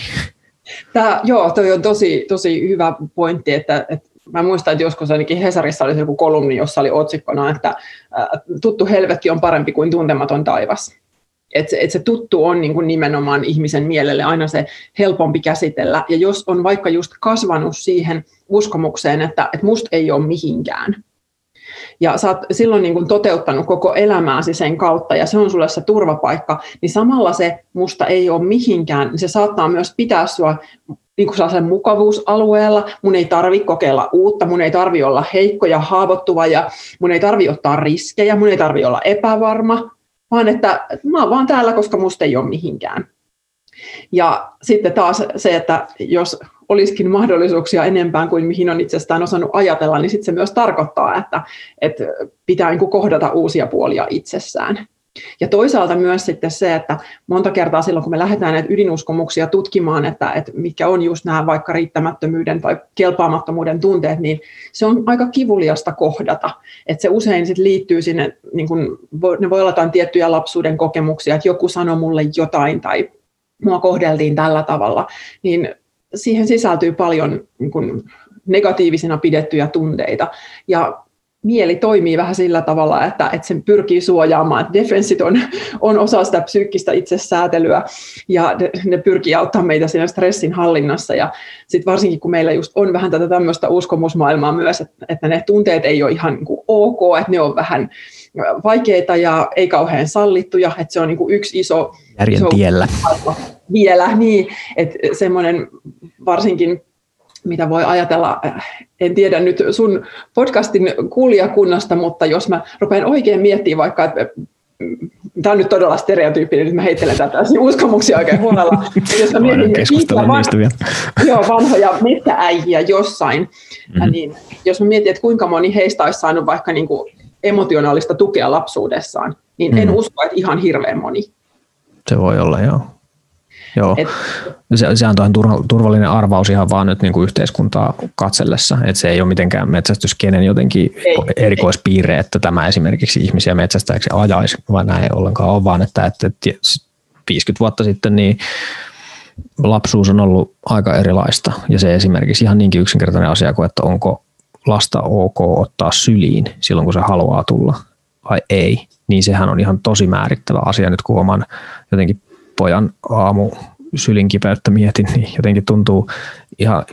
Tämä, joo, toi on tosi, tosi hyvä pointti, että, että mä muistan, että joskus ainakin Hesarissa oli joku kolumni, jossa oli otsikkona, että tuttu helvetti on parempi kuin tuntematon taivas. Että se, et se tuttu on niin kuin nimenomaan ihmisen mielelle aina se helpompi käsitellä. Ja jos on vaikka just kasvanut siihen uskomukseen, että, että musta ei ole mihinkään, ja sä oot silloin niin kuin toteuttanut koko elämääsi sen kautta, ja se on sulle se turvapaikka, niin samalla se musta ei ole mihinkään, niin se saattaa myös pitää sua niin kuin mukavuusalueella, mun ei tarvi kokeilla uutta, mun ei tarvi olla heikko ja haavoittuva ja mun ei tarvi ottaa riskejä, mun ei tarvi olla epävarma, vaan että mä oon vaan täällä, koska musta ei ole mihinkään. Ja sitten taas se, että jos olisikin mahdollisuuksia enempään kuin mihin on itsestään osannut ajatella, niin sitten se myös tarkoittaa, että, että pitää niin kohdata uusia puolia itsessään. Ja toisaalta myös sitten se, että monta kertaa silloin, kun me lähdetään näitä ydinuskomuksia tutkimaan, että, että mitkä on just nämä vaikka riittämättömyyden tai kelpaamattomuuden tunteet, niin se on aika kivuliasta kohdata. Että se usein sitten liittyy sinne, niin kun, ne voi olla jotain tiettyjä lapsuuden kokemuksia, että joku sanoi mulle jotain tai mua kohdeltiin tällä tavalla, niin siihen sisältyy paljon niin kun, negatiivisina pidettyjä tunteita. Ja mieli toimii vähän sillä tavalla, että, että sen pyrkii suojaamaan, defenssit on, on osa sitä psyykkistä itsesäätelyä ja ne, ne pyrkii auttamaan meitä siinä stressin hallinnassa ja sitten varsinkin kun meillä just on vähän tätä tämmöistä uskomusmaailmaa myös, että, että ne tunteet ei ole ihan niin kuin ok, että ne on vähän vaikeita ja ei kauhean sallittuja, että se on niin kuin yksi iso... Järjen iso tiellä. Vielä, niin, että semmoinen varsinkin mitä voi ajatella, en tiedä nyt sun podcastin kuulijakunnasta, mutta jos mä rupean oikein miettimään vaikka, että tämä on nyt todella stereotyyppinen, nyt mä heittelen tätä uskomuksia oikein huolella. Jos mä mietin, keskustella niistä vielä. Joo, vanhoja metsääihiä jossain, mm-hmm. niin jos mä mietin, että kuinka moni heistä olisi saanut vaikka niin kuin emotionaalista tukea lapsuudessaan, niin mm-hmm. en usko, että ihan hirveän moni. Se voi olla, joo. Joo, Et, se, se on turvallinen arvaus ihan vaan nyt niin kuin yhteiskuntaa katsellessa, että se ei ole mitenkään metsästyskenen jotenkin ei, erikoispiirre, ei. että tämä esimerkiksi ihmisiä metsästäjäksi ajaisi, vaan näin ei ollenkaan ole, vaan että, että 50 vuotta sitten niin lapsuus on ollut aika erilaista. Ja se esimerkiksi ihan niinkin yksinkertainen asia kuin, että onko lasta ok ottaa syliin silloin, kun se haluaa tulla vai ei, niin sehän on ihan tosi määrittävä asia nyt, kun oman jotenkin pojan aamu sylin kipeyttä mietin, niin jotenkin tuntuu ihan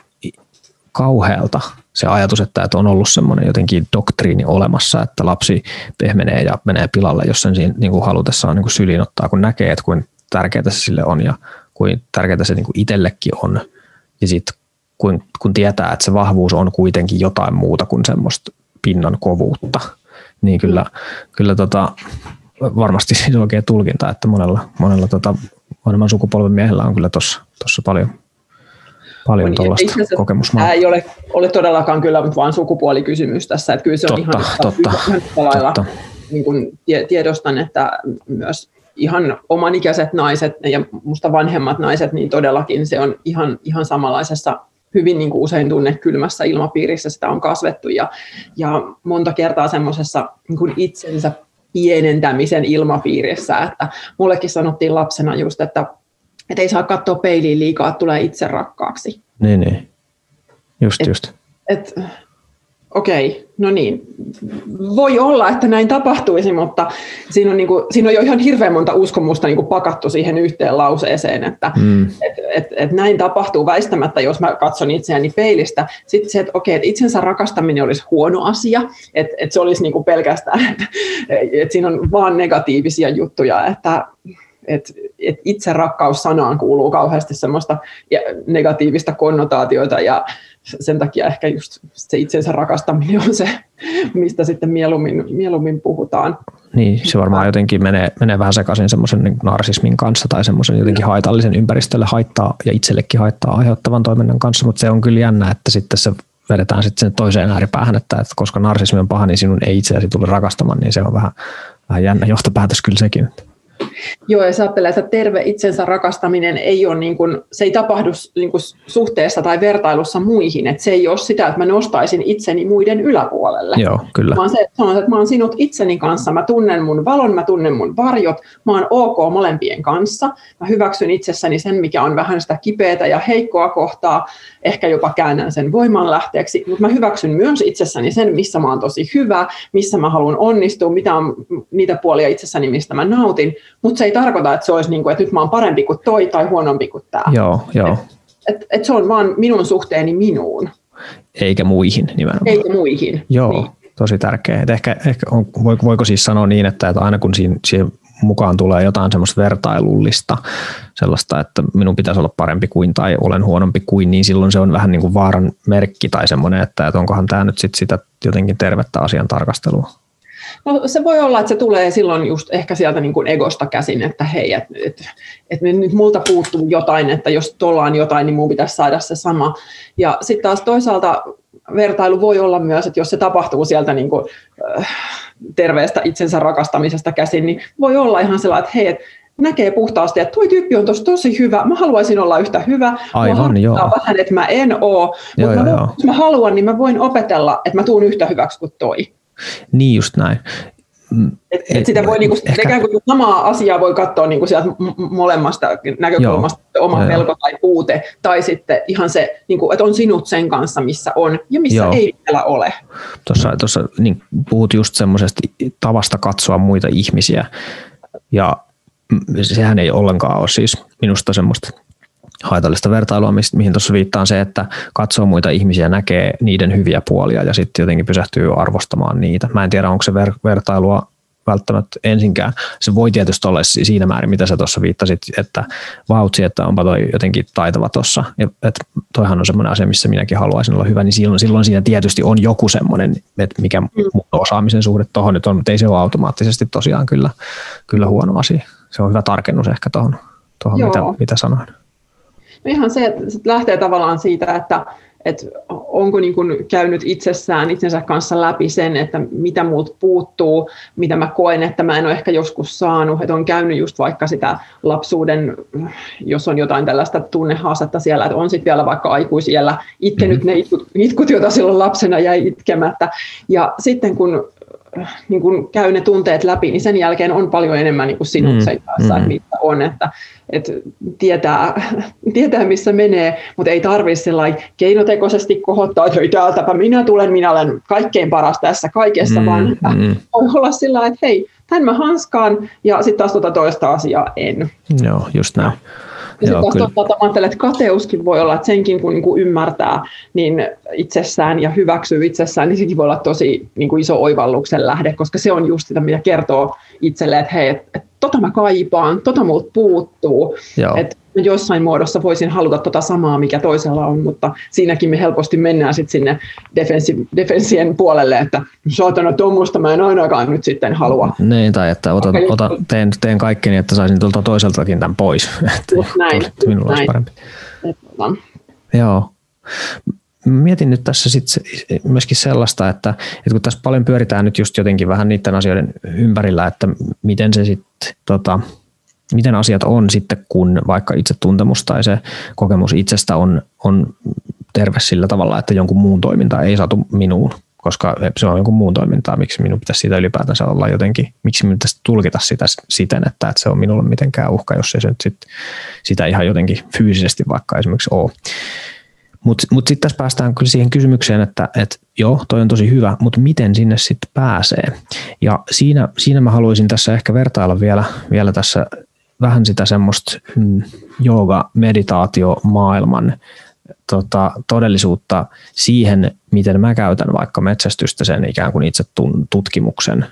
kauhealta se ajatus, että on ollut semmoinen jotenkin doktriini olemassa, että lapsi pehmenee ja menee pilalle, jos sen siinä niin kuin halutessaan niin kuin syliin ottaa, kun näkee, että kuin tärkeää se sille on ja kuin tärkeää se niin kuin itsellekin on. Ja sitten kun, kun tietää, että se vahvuus on kuitenkin jotain muuta kuin semmoista pinnan kovuutta, niin kyllä, kyllä tota, varmasti siis oikea tulkinta, että monella, monella tota, vanhemman sukupolven miehellä on kyllä tuossa paljon, paljon tuollaista kokemusta. Tämä ei ole, ole todellakaan kyllä vain sukupuolikysymys tässä, että kyllä se on totta, ihan, totta, ihan lailla, totta. Niin kuin tiedostan, että myös ihan omanikäiset naiset ja musta vanhemmat naiset, niin todellakin se on ihan, ihan samanlaisessa hyvin niin kuin usein tunne kylmässä ilmapiirissä sitä on kasvettu ja, ja monta kertaa semmoisessa niin itsensä pienentämisen ilmapiirissä, että mullekin sanottiin lapsena just, että, että ei saa katsoa peiliin liikaa, että tulee itse rakkaaksi. Niin, niin. Just, et, just. Et, okei, no niin, voi olla, että näin tapahtuisi, mutta siinä on, niin kuin, siinä on jo ihan hirveän monta uskomusta niin kuin pakattu siihen yhteen lauseeseen, että mm. et, et, et näin tapahtuu väistämättä, jos mä katson itseäni peilistä. Sitten se, että okei, että itsensä rakastaminen olisi huono asia, että, että se olisi niin kuin pelkästään, että, että siinä on vaan negatiivisia juttuja, että että et itse rakkaus sanaan kuuluu kauheasti semmoista negatiivista konnotaatioita ja sen takia ehkä just se itsensä rakastaminen on se, mistä sitten mieluummin, mieluummin puhutaan. Niin, se varmaan jotenkin menee, menee vähän sekaisin semmoisen niin narsismin kanssa tai semmoisen jotenkin haitallisen ympäristölle haittaa ja itsellekin haittaa aiheuttavan toiminnan kanssa, mutta se on kyllä jännä, että sitten se vedetään sitten sen toiseen ääripäähän, että, että koska narsismi on paha, niin sinun ei itseäsi tule rakastamaan, niin se on vähän, vähän jännä johtopäätös kyllä sekin. Joo, ja sä että terve itsensä rakastaminen ei ole niin kuin, se ei tapahdu niin kuin suhteessa tai vertailussa muihin, että se ei ole sitä, että mä nostaisin itseni muiden yläpuolelle. Joo, kyllä. Vaan se, että sanon, että mä oon sinut itseni kanssa, mä tunnen mun valon, mä tunnen mun varjot, mä oon ok molempien kanssa, mä hyväksyn itsessäni sen, mikä on vähän sitä kipeätä ja heikkoa kohtaa, ehkä jopa käännän sen voimanlähteeksi, mutta mä hyväksyn myös itsessäni sen, missä mä oon tosi hyvä, missä mä haluan onnistua, mitä on niitä puolia itsessäni, mistä mä nautin, mutta se ei tarkoita, että se olisi niin kuin, että nyt mä oon parempi kuin toi tai huonompi kuin tämä. Joo, joo. Et, et, et se on vaan minun suhteeni minuun. Eikä muihin nimenomaan. Eikä muihin. Joo, niin. tosi tärkeä. Et ehkä, ehkä on, voiko siis sanoa niin, että, että aina kun siinä, siihen mukaan tulee jotain semmoista vertailullista, sellaista, että minun pitäisi olla parempi kuin tai olen huonompi kuin, niin silloin se on vähän niin kuin vaaran merkki tai semmoinen, että, että onkohan tämä nyt sit sitä jotenkin tervettä asian tarkastelua. No se voi olla, että se tulee silloin just ehkä sieltä niin kuin egosta käsin, että hei, että et, et nyt multa puuttuu jotain, että jos tuolla on jotain, niin mun pitäisi saada se sama. Ja sitten taas toisaalta vertailu voi olla myös, että jos se tapahtuu sieltä niin kuin, äh, terveestä itsensä rakastamisesta käsin, niin voi olla ihan sellainen, että hei, et, näkee puhtaasti, että tuo tyyppi on tosi, tosi hyvä, mä haluaisin olla yhtä hyvä, Aivan, joo. vähän, että mä en oo, mutta joo, mä, jos mä haluan, niin mä voin opetella, että mä tuun yhtä hyväksi kuin toi. Niin just näin. Et, et sitä voi niinku, ehkä... ikään kuin samaa asiaa voi katsoa niinku sieltä molemmasta näkökulmasta, Joo. oma joo, pelko tai puute, tai sitten ihan se, niinku, että on sinut sen kanssa, missä on ja missä Joo. ei vielä ole. Tuossa, tuossa niin puhut just semmoisesta tavasta katsoa muita ihmisiä, ja sehän ei ollenkaan ole siis minusta semmoista haitallista vertailua, mihin tuossa viittaan se, että katsoo muita ihmisiä, näkee niiden hyviä puolia ja sitten jotenkin pysähtyy arvostamaan niitä. Mä en tiedä, onko se ver- vertailua välttämättä ensinkään. Se voi tietysti olla siinä määrin, mitä sä tuossa viittasit, että vautsi, että onpa toi jotenkin taitava tuossa. Että toihan on semmoinen asia, missä minäkin haluaisin olla hyvä, niin silloin, silloin siinä tietysti on joku semmoinen, että mikä mm. osaamisen suhde tuohon nyt on, mutta ei se ole automaattisesti tosiaan kyllä, kyllä huono asia. Se on hyvä tarkennus ehkä tuohon, mitä, mitä sanoin. No ihan se, että se lähtee tavallaan siitä, että, että onko niin kuin käynyt itsessään itsensä kanssa läpi sen, että mitä muut puuttuu, mitä mä koen, että mä en ole ehkä joskus saanut, että on käynyt just vaikka sitä lapsuuden, jos on jotain tällaista tunnehaastetta siellä, että on sitten vielä vaikka aikuisiellä itkenyt mm-hmm. ne itkut, itkut, joita silloin lapsena jäi itkemättä. Ja sitten kun niin kun käy ne tunteet läpi, niin sen jälkeen on paljon enemmän niin sinut mm, sen kanssa, mm. että mitä on, että, että tietää, tietää, missä menee, mutta ei tarvitse keinotekoisesti kohottaa, että täältäpä minä tulen, minä olen kaikkein paras tässä kaikessa, mm, vaan mm. voi olla sillä että hei, tämän mä hanskaan, ja sitten taas tuota toista asiaa en. Joo, just näin. Ja sitten taas toisaalta ajattelen, että kateuskin voi olla, että senkin kun niin ymmärtää niin itsessään ja hyväksyy itsessään, niin sekin voi olla tosi niin kuin iso oivalluksen lähde, koska se on just sitä, mitä kertoo itselle, että hei, että, että tota mä kaipaan, tota multa puuttuu. Että jossain muodossa voisin haluta tota samaa, mikä toisella on, mutta siinäkin me helposti mennään sitten sinne defensi, defensien puolelle, että saatana tuommoista mä en ainakaan nyt sitten halua. Niin, tai että otan, okay. otan, teen, teen kaikkeni, että saisin tuolta toiseltakin tämän pois. Just näin. Minulla just olisi parempi. Että, Joo. Mietin nyt tässä sit myöskin sellaista, että, että kun tässä paljon pyöritään nyt just jotenkin vähän niiden asioiden ympärillä, että miten se sitten tota, miten asiat on sitten, kun vaikka itsetuntemus tai se kokemus itsestä on, on terve sillä tavalla, että jonkun muun toiminta ei saatu minuun, koska se on jonkun muun toimintaa, miksi minun pitäisi siitä ylipäätänsä olla jotenkin, miksi minun pitäisi tulkita sitä siten, että, että se on minulle mitenkään uhka, jos ei se nyt sit, sitä ihan jotenkin fyysisesti vaikka esimerkiksi ole. Mutta mut sitten tässä päästään kyllä siihen kysymykseen, että et, joo, toi on tosi hyvä, mutta miten sinne sitten pääsee? Ja siinä, siinä mä haluaisin tässä ehkä vertailla vielä, vielä tässä vähän sitä semmoista mm, jooga-meditaatiomaailman tota, todellisuutta siihen, miten mä käytän vaikka metsästystä sen ikään kuin itse tutkimuksen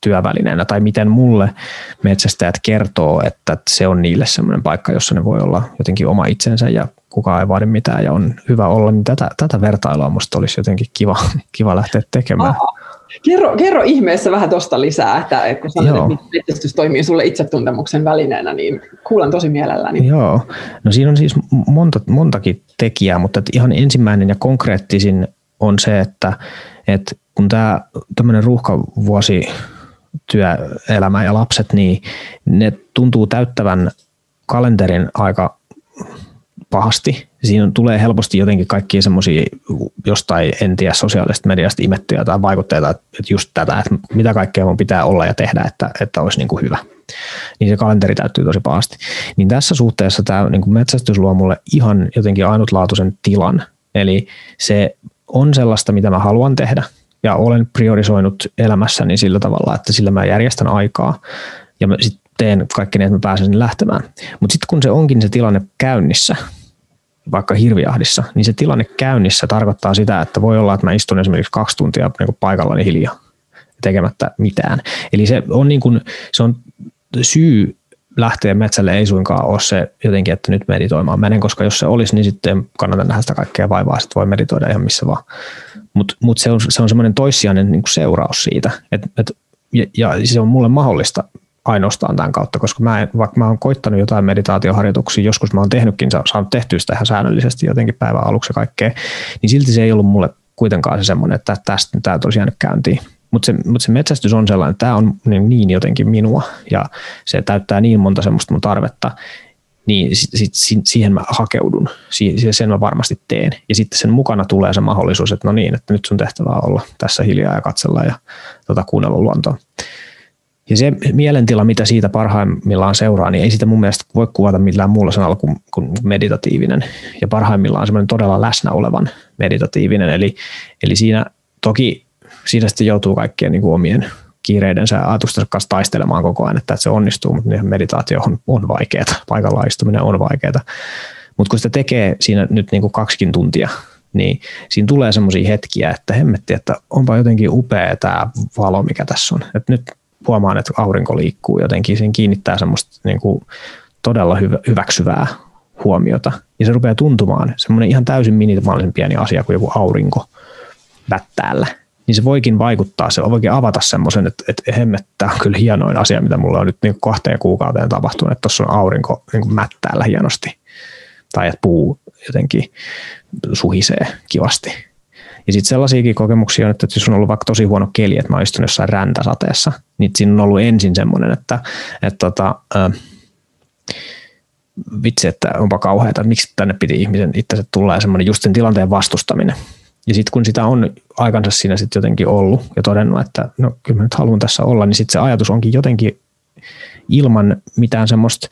työvälineenä, tai miten mulle metsästäjät kertoo, että se on niille semmoinen paikka, jossa ne voi olla jotenkin oma itsensä ja kukaan ei vaadi mitään ja on hyvä olla, niin tätä, tätä vertailua musta olisi jotenkin kiva, kiva lähteä tekemään. Aha. Kerro, kerro ihmeessä vähän tuosta lisää, että kun sanoit, että metsästys toimii sulle itsetuntemuksen välineenä, niin kuulen tosi mielelläni. Joo, no siinä on siis monta, montakin tekijää, mutta ihan ensimmäinen ja konkreettisin on se, että, että kun tämä tämmöinen ruuhkavuosi työelämä ja lapset, niin ne tuntuu täyttävän kalenterin aika pahasti. Siinä tulee helposti jotenkin kaikkia semmoisia jostain, en tiedä, sosiaalisesta mediasta imettyjä tai vaikutteita, että just tätä, että mitä kaikkea mun pitää olla ja tehdä, että, että olisi niin kuin hyvä. Niin se kalenteri täyttyy tosi pahasti. Niin tässä suhteessa tämä niin kuin metsästys luo mulle ihan jotenkin ainutlaatuisen tilan. Eli se on sellaista, mitä mä haluan tehdä ja olen priorisoinut elämässäni sillä tavalla, että sillä mä järjestän aikaa ja mä sit teen kaikki niin, että mä pääsen lähtemään. Mutta sitten kun se onkin se tilanne käynnissä, vaikka hirviahdissa, niin se tilanne käynnissä tarkoittaa sitä, että voi olla, että mä istun esimerkiksi kaksi tuntia niin paikallani hiljaa tekemättä mitään. Eli se on, niin kuin, se on syy lähteä metsälle ei suinkaan ole se jotenkin, että nyt meditoimaan menen, koska jos se olisi, niin sitten kannata nähdä sitä kaikkea vaivaa, että voi meditoida ihan missä vaan. Mutta mut se on, se on semmoinen toissijainen niin seuraus siitä, et, et, ja, ja se on mulle mahdollista ainoastaan tämän kautta, koska mä en, vaikka mä oon koittanut jotain meditaatioharjoituksia, joskus mä oon tehnytkin, saanut tehtyä sitä ihan säännöllisesti jotenkin päivän aluksi kaikkea, niin silti se ei ollut mulle kuitenkaan se semmoinen, että tästä tämä olisi jäänyt käyntiin. Mutta se, mut se metsästys on sellainen, että tämä on niin, niin jotenkin minua ja se täyttää niin monta semmoista mun tarvetta, niin sit, sit, siihen mä hakeudun, sen mä varmasti teen. Ja sitten sen mukana tulee se mahdollisuus, että no niin, että nyt sun tehtävä on olla tässä hiljaa ja katsella ja tota, kuunnella luontoa. Ja se mielentila, mitä siitä parhaimmillaan seuraa, niin ei sitä mun mielestä voi kuvata millään muulla sanalla kuin, kuin meditatiivinen. Ja parhaimmillaan semmoinen todella läsnä olevan meditatiivinen. Eli, eli siinä toki siinä sitten joutuu kaikkien niin kuin omien kiireidensä ja ajatustensa kanssa taistelemaan koko ajan, että, että se onnistuu, mutta meditaatio on, on vaikeaa, paikalla istuminen on vaikeaa. Mutta kun sitä tekee siinä nyt niin kuin kaksikin tuntia, niin siinä tulee semmoisia hetkiä, että hemmetti, että onpa jotenkin upea tämä valo, mikä tässä on. Et nyt huomaan, että aurinko liikkuu jotenkin, siinä kiinnittää semmoista niin kuin todella hyvä, hyväksyvää huomiota. Ja se rupeaa tuntumaan semmoinen ihan täysin minimaalisen pieni asia kuin joku aurinko vättäällä. Niin se voikin vaikuttaa, se voikin avata semmoisen, että, että hemmet, tämä on kyllä hienoin asia, mitä mulla on nyt niin kahteen kuukauteen tapahtunut, että tuossa on aurinko niin kuin mättäällä hienosti. Tai että puu jotenkin suhisee kivasti ja sitten sellaisiakin kokemuksia on, että jos on ollut vaikka tosi huono keli, että mä istun jossain räntäsateessa, niin siinä on ollut ensin semmoinen, että, että tota, äh, vitsi, että onpa kauheaa, että miksi tänne piti ihmisen itse tulla ja semmoinen just sen tilanteen vastustaminen. Ja sitten kun sitä on aikansa siinä sitten jotenkin ollut ja todennut, että no kyllä mä nyt haluan tässä olla, niin sitten se ajatus onkin jotenkin ilman mitään semmoista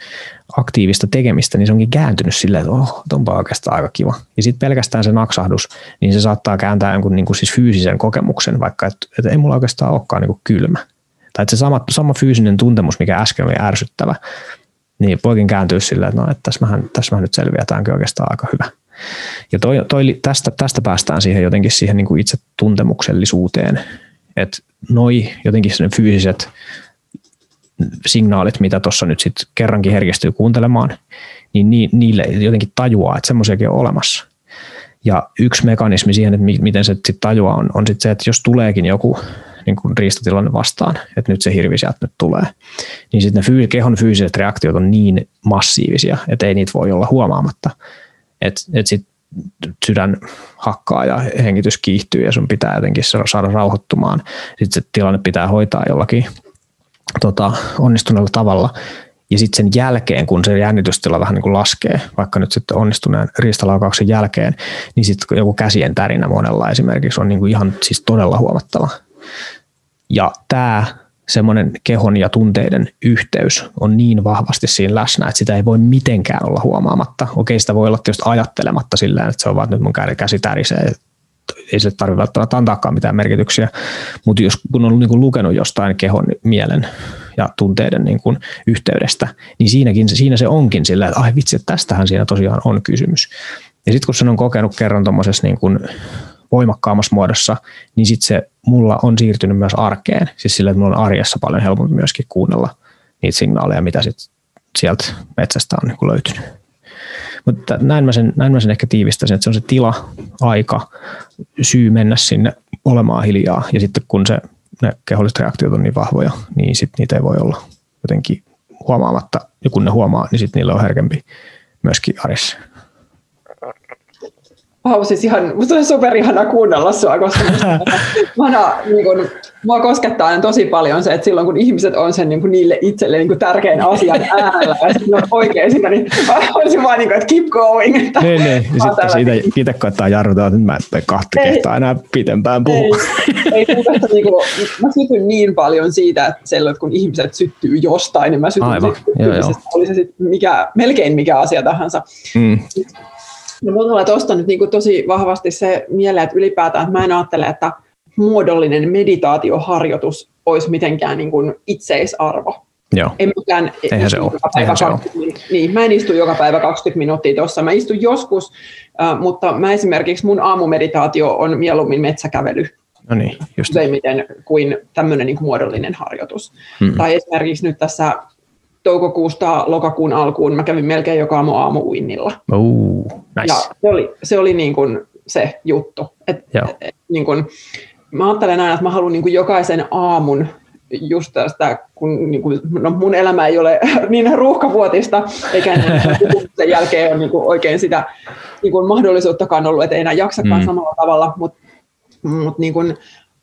aktiivista tekemistä, niin se onkin kääntynyt silleen, että oh, onpa oikeastaan aika kiva. Ja sitten pelkästään se naksahdus, niin se saattaa kääntää jonkun niin kuin siis fyysisen kokemuksen, vaikka että, että ei mulla oikeastaan olekaan niin kuin kylmä. Tai että se sama, sama fyysinen tuntemus, mikä äsken oli ärsyttävä, niin voikin kääntyä silleen, että no, että tässä mähän, tässä mä nyt selviätäänkin oikeastaan aika hyvä. Ja toi, toi, tästä, tästä päästään siihen jotenkin siihen niin kuin itse tuntemuksellisuuteen, että noi jotenkin fyysiset signaalit, mitä tuossa nyt sitten kerrankin herkistyy kuuntelemaan, niin niille jotenkin tajuaa, että semmoisiakin on olemassa. Ja yksi mekanismi siihen, että miten se sitten tajuaa, on, on sitten se, että jos tuleekin joku niin kuin riistatilanne vastaan, että nyt se hirvi sieltä nyt tulee, niin sitten ne fyy- kehon fyysiset reaktiot on niin massiivisia, että ei niitä voi olla huomaamatta. Että et sitten sydän hakkaa ja hengitys kiihtyy ja sun pitää jotenkin saada rauhoittumaan. Sitten se tilanne pitää hoitaa jollakin tota, onnistuneella tavalla. Ja sitten sen jälkeen, kun se jännitystila vähän niin kuin laskee, vaikka nyt sitten onnistuneen riistalaukauksen jälkeen, niin sitten joku käsien tärinä monella esimerkiksi on niin kuin ihan siis todella huomattava. Ja tämä semmoinen kehon ja tunteiden yhteys on niin vahvasti siinä läsnä, että sitä ei voi mitenkään olla huomaamatta. Okei, sitä voi olla tietysti ajattelematta sillä että se on vaan, että nyt mun käsi tärisee, ei sille tarvitse välttämättä antaakaan mitään merkityksiä, mutta jos kun on niin kuin lukenut jostain kehon, mielen ja tunteiden niin kuin yhteydestä, niin siinäkin, siinä se onkin sillä, että ai vitsi, että tästähän siinä tosiaan on kysymys. Ja sitten kun sen on kokenut kerran tuommoisessa niin kuin voimakkaammassa muodossa, niin sitten se mulla on siirtynyt myös arkeen. Siis sillä, että mulla on arjessa paljon helpompi myöskin kuunnella niitä signaaleja, mitä sit sieltä metsästä on niin löytynyt. Mutta näin mä, sen, näin mä sen ehkä tiivistäisin, että se on se tila, aika, syy mennä sinne olemaan hiljaa. Ja sitten kun se, ne keholliset reaktiot on niin vahvoja, niin sitten niitä ei voi olla jotenkin huomaamatta. Ja kun ne huomaa, niin sitten niillä on herkempi myöskin arjessa. Vau, siis ihan, musta on superihana kuunnella sua, koska musta, niin kun, mua koskettaa aina tosi paljon se, että silloin kun ihmiset on sen niin kuin niille itselle niin kuin tärkein asian äärellä ja sitten on oikein sitä, niin olisin vaan niin kuin, että keep going. Että niin, niin. Ja sitten siitä itse koittaa jarruta, että mä en kahta kehtaa enää pitempään puhua. Ei, ei niin kuin, mä sytyn niin paljon siitä, että, silloin, kun ihmiset syttyy jostain, niin mä sytyn Aivan, joo, joo. oli se sitten mikä, melkein mikä asia tahansa. Mm. No mulla tulee tuosta nyt niin tosi vahvasti se mieleen, että ylipäätään että mä en ajattele, että muodollinen meditaatioharjoitus olisi mitenkään niin kuin itseisarvo. Joo. En mäkään Eihän se ole. Eihän 20, se ole. Niin, mä en istu joka päivä 20 minuuttia tuossa. Mä istun joskus, äh, mutta mä esimerkiksi mun aamumeditaatio on mieluummin metsäkävely. No niin, just. Useimmiten kuin tämmöinen niin kuin muodollinen harjoitus. Hmm. Tai esimerkiksi nyt tässä toukokuusta lokakuun alkuun mä kävin melkein joka aamu aamuuinnilla. Uh, nice. Ja se oli, se, oli niin kuin se juttu. Et, et, niin kuin, mä ajattelen aina, että mä haluan niin kuin jokaisen aamun just tästä, kun niin kuin, no mun elämä ei ole niin ruuhkavuotista, eikä sen jälkeen ole niin kuin oikein sitä niin kuin mahdollisuuttakaan ollut, että ei enää jaksakaan mm. samalla tavalla, mutta mut niin kuin,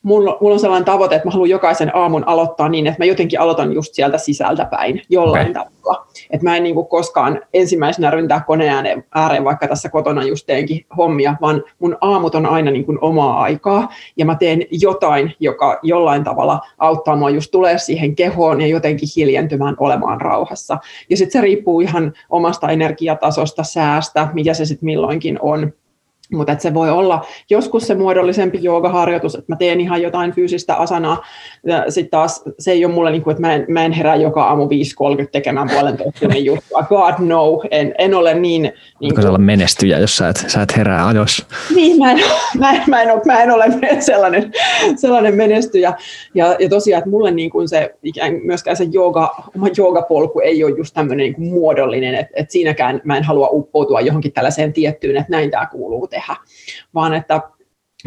mulla, mulla on sellainen tavoite, että mä haluan jokaisen aamun aloittaa niin, että mä jotenkin aloitan just sieltä sisältä päin jollain okay. tavalla. Että mä en niin kuin koskaan ensimmäisenä ryntää koneen ääreen, vaikka tässä kotona just teenkin hommia, vaan mun aamut on aina niin kuin omaa aikaa ja mä teen jotain, joka jollain tavalla auttaa mua just tulee siihen kehoon ja jotenkin hiljentymään olemaan rauhassa. Ja sitten se riippuu ihan omasta energiatasosta, säästä, mikä se sitten milloinkin on mutta se voi olla joskus se muodollisempi joogaharjoitus, että mä teen ihan jotain fyysistä asanaa. Sitten taas se ei ole mulle, niin kuin, että mä en, mä en herää joka aamu 5.30 tekemään puolentoista juttua. God no, en, en ole niin... niin kuin... olla menestyjä, jos sä et, sä et herää ajoissa? Niin, mä en, mä en, mä en, ole, mä en ole sellainen, sellainen menestyjä. Ja, ja tosiaan, että mulle niin kuin se, ikään, myöskään se jooga, oma joogapolku ei ole just tämmöinen niin kuin muodollinen, että, että siinäkään mä en halua uppoutua johonkin tällaiseen tiettyyn, että näin tämä kuuluu tehdä tehdä, vaan että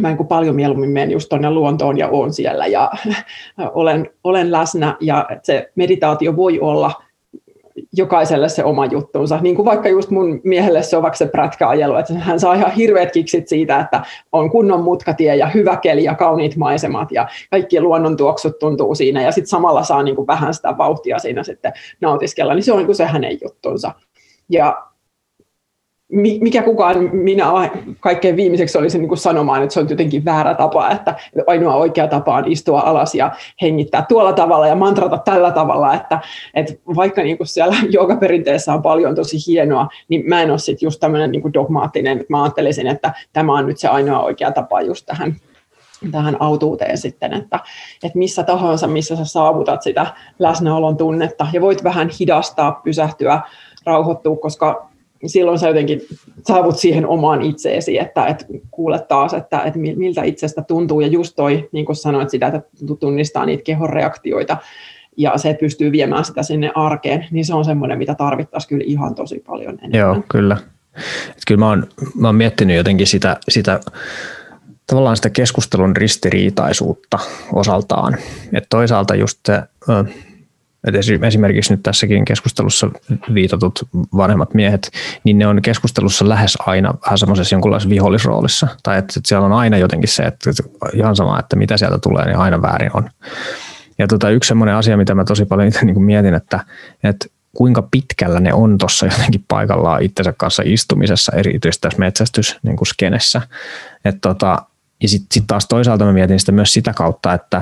mä niin paljon mieluummin menen just tuonne luontoon ja olen siellä ja olen, olen läsnä ja se meditaatio voi olla jokaiselle se oma juttuunsa. Niin kuin vaikka just mun miehelle se on vaikka se prätkäajelu, että hän saa ihan hirveät kiksit siitä, että on kunnon mutkatie ja hyvä keli ja kauniit maisemat ja kaikki luonnontuoksut tuntuu siinä ja sitten samalla saa niin kuin vähän sitä vauhtia siinä sitten nautiskella, niin se on niin kuin se hänen juttunsa. Ja mikä kukaan minä kaikkein viimeiseksi olisi niin sanomaan, että se on jotenkin väärä tapa, että ainoa oikea tapa on istua alas ja hengittää tuolla tavalla ja mantrata tällä tavalla, että, että vaikka niin kuin siellä joogaperinteessä on paljon tosi hienoa, niin mä en ole sitten just tämmöinen niin dogmaattinen, että mä ajattelisin, että tämä on nyt se ainoa oikea tapa just tähän tähän autuuteen sitten, että, että missä tahansa, missä sä saavutat sitä läsnäolon tunnetta ja voit vähän hidastaa, pysähtyä, rauhoittua, koska silloin sä jotenkin saavut siihen omaan itseesi, että, että kuulet taas, että, että miltä itsestä tuntuu. Ja just toi, niin kuin sanoit sitä, että tunnistaa niitä kehon reaktioita ja se, pystyy viemään sitä sinne arkeen, niin se on semmoinen, mitä tarvittaisiin kyllä ihan tosi paljon enemmän. Joo, kyllä. Et kyllä mä oon, mä oon miettinyt jotenkin sitä, sitä tavallaan sitä keskustelun ristiriitaisuutta osaltaan. Että toisaalta just se, esimerkiksi nyt tässäkin keskustelussa viitatut vanhemmat miehet, niin ne on keskustelussa lähes aina vähän semmoisessa jonkunlaisessa vihollisroolissa. Tai että, siellä on aina jotenkin se, että, ihan sama, että mitä sieltä tulee, niin aina väärin on. Ja tota, yksi semmoinen asia, mitä mä tosi paljon itse niin mietin, että, että kuinka pitkällä ne on tuossa jotenkin paikallaan itsensä kanssa istumisessa, erityisesti tässä metsästys niin kuin skenessä. Et tota, ja sitten sit taas toisaalta mä mietin sitä myös sitä kautta, että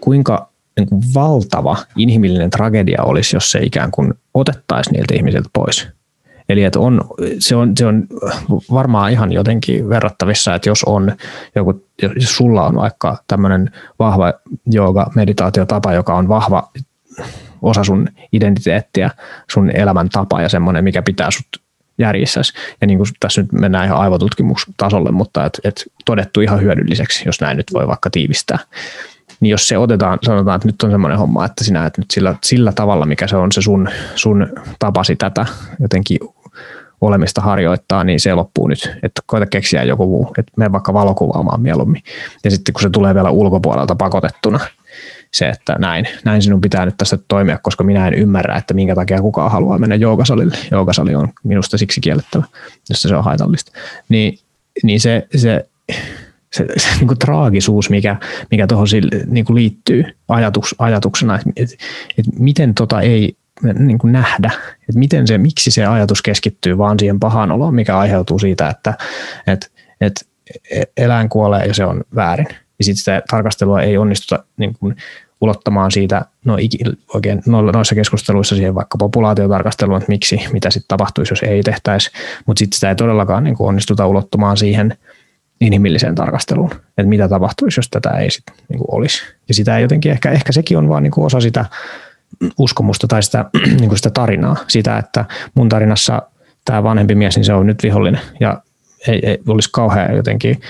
kuinka niin kuin valtava inhimillinen tragedia olisi, jos se ikään kuin otettaisiin niiltä ihmisiltä pois. Eli että on, se, on, se on varmaan ihan jotenkin verrattavissa, että jos on joku, jos sulla on vaikka tämmöinen vahva jooga meditaatiotapa, joka on vahva osa sun identiteettiä, sun elämäntapa ja semmoinen, mikä pitää sut järjissä. Ja niin kuin tässä nyt mennään ihan aivotutkimustasolle, mutta et, et todettu ihan hyödylliseksi, jos näin nyt voi vaikka tiivistää. Niin jos se otetaan, sanotaan, että nyt on semmoinen homma, että sinä et nyt sillä, sillä tavalla, mikä se on se sun, sun tapasi tätä jotenkin olemista harjoittaa, niin se loppuu nyt. Että koita keksiä joku muu, että mene vaikka valokuvaamaan mieluummin. Ja sitten kun se tulee vielä ulkopuolelta pakotettuna, se, että näin, näin sinun pitää nyt tässä toimia, koska minä en ymmärrä, että minkä takia kukaan haluaa mennä joogasalille. Joogasali on minusta siksi kiellettävä, jos se on haitallista. Niin, niin se, se, se, se niin kuin traagisuus, mikä, mikä tuohon niin liittyy ajatuks, ajatuksena, että, että, että miten tota ei niin kuin nähdä, että miten se, miksi se ajatus keskittyy vaan siihen pahaan oloon, mikä aiheutuu siitä, että, että, että eläin kuolee ja se on väärin. Ja sitten sitä tarkastelua ei onnistuta niin kuin ulottamaan siitä no, oikein noissa keskusteluissa siihen vaikka populaatiotarkasteluun, että miksi, mitä sitten tapahtuisi, jos ei tehtäisi, mutta sitten sitä ei todellakaan niin kuin onnistuta ulottamaan siihen inhimilliseen tarkasteluun, että mitä tapahtuisi, jos tätä ei sitten niin olisi. Ja sitä ei jotenkin, ehkä, ehkä sekin on vaan niin kuin osa sitä uskomusta tai sitä, niin kuin sitä tarinaa, sitä, että mun tarinassa tämä vanhempi mies, niin se on nyt vihollinen ja ei, ei olisi kauhean jotenkin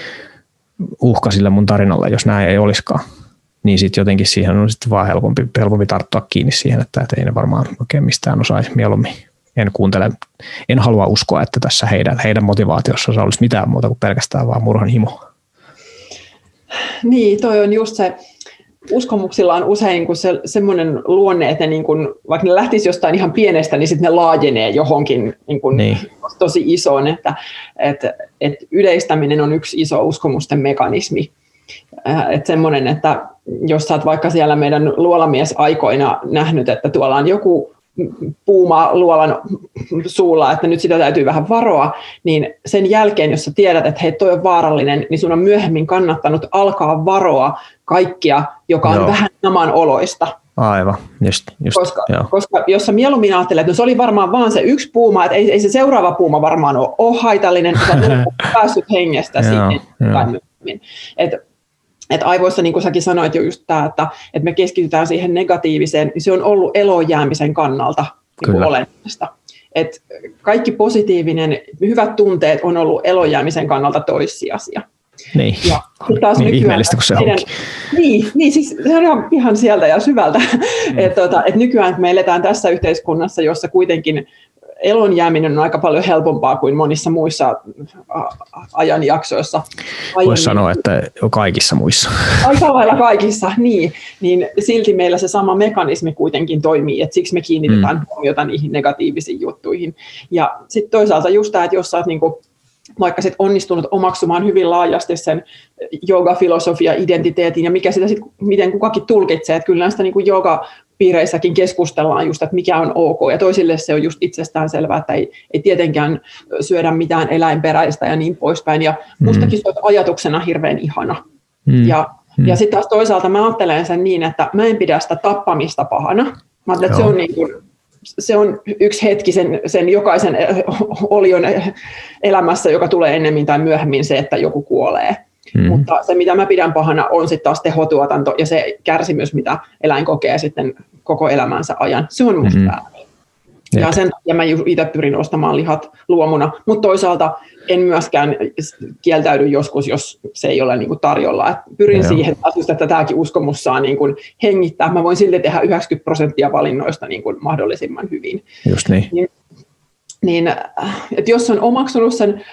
uhka sille mun tarinalle, jos näin ei olisikaan. Niin sitten jotenkin siihen on sitten vaan helpompi, helpompi tarttua kiinni siihen, että, että ei ne varmaan oikein mistään osaisi mieluummin. En kuuntele, en halua uskoa, että tässä heidän, heidän motivaatiossa olisi mitään muuta kuin pelkästään vaan murhan himo. Niin, toi on just se, uskomuksilla on usein kuin se, semmoinen luonne, että ne niin kuin, vaikka ne lähtisi jostain ihan pienestä, niin sitten ne laajenee johonkin niin kuin niin. tosi isoon, että, että, että yleistäminen on yksi iso uskomusten mekanismi. Äh, että semmoinen, että jos sä oot vaikka siellä meidän luolamies-aikoina nähnyt, että tuolla on joku puuma luolan suulla, että nyt sitä täytyy vähän varoa, niin sen jälkeen, jos sä tiedät, että hei, toi on vaarallinen, niin sun on myöhemmin kannattanut alkaa varoa kaikkia, joka on Joo. vähän saman oloista. Aivan, just, just koska, joo. koska jos sä mieluummin ajattelet, että no se oli varmaan vaan se yksi puuma, että ei, ei se seuraava puuma varmaan ole, ole haitallinen, että sä päässyt hengestä siihen. Että että aivoissa, niin kuin säkin sanoit jo just tämä, että, että me keskitytään siihen negatiiviseen, niin se on ollut elojäämisen kannalta niin kuin olennaista. Et kaikki positiivinen, hyvät tunteet on ollut elojäämisen kannalta toissijaisia. Niin, ja taas niin ihmeellistä kuin se meidän, onkin. Niin, niin siis se on ihan sieltä ja syvältä. Mm. Et, tota, et nykyään me eletään tässä yhteiskunnassa, jossa kuitenkin elon jääminen on aika paljon helpompaa kuin monissa muissa ajanjaksoissa. Voisi sanoa, että kaikissa muissa. Aika lailla kaikissa, niin. Niin silti meillä se sama mekanismi kuitenkin toimii, että siksi me kiinnitetään mm. huomiota niihin negatiivisiin juttuihin. Ja sitten toisaalta just tämä, että jos sä oot niinku vaikka sit onnistunut omaksumaan hyvin laajasti sen yoga-filosofia, identiteetin ja mikä sitä sit, miten kukakin tulkitsee, että kyllä näistä niin yoga piireissäkin keskustellaan just, että mikä on ok, ja toisille se on just itsestään selvää, että ei, ei tietenkään syödä mitään eläinperäistä ja niin poispäin, ja mustakin mm. se on ajatuksena hirveän ihana. Mm. Ja, mm. ja sitten taas toisaalta mä ajattelen sen niin, että mä en pidä sitä tappamista pahana, mä ajattelen, että se on niin kuin, se on yksi hetki sen, sen jokaisen olion elämässä, joka tulee ennemmin tai myöhemmin se, että joku kuolee. Mm. Mutta se, mitä mä pidän pahana, on sitten taas tehotuotanto ja se kärsimys, mitä eläin kokee sitten koko elämänsä ajan. Se on musta mm. Jep. Ja sen takia mä itse pyrin ostamaan lihat luomuna, mutta toisaalta en myöskään kieltäydy joskus, jos se ei ole niin kuin tarjolla. Et pyrin Joo. siihen, että tämäkin uskomus saa niin kuin hengittää. Mä voin silti tehdä 90 prosenttia valinnoista niin kuin mahdollisimman hyvin. Just niin. niin, niin että jos on omaksunut sen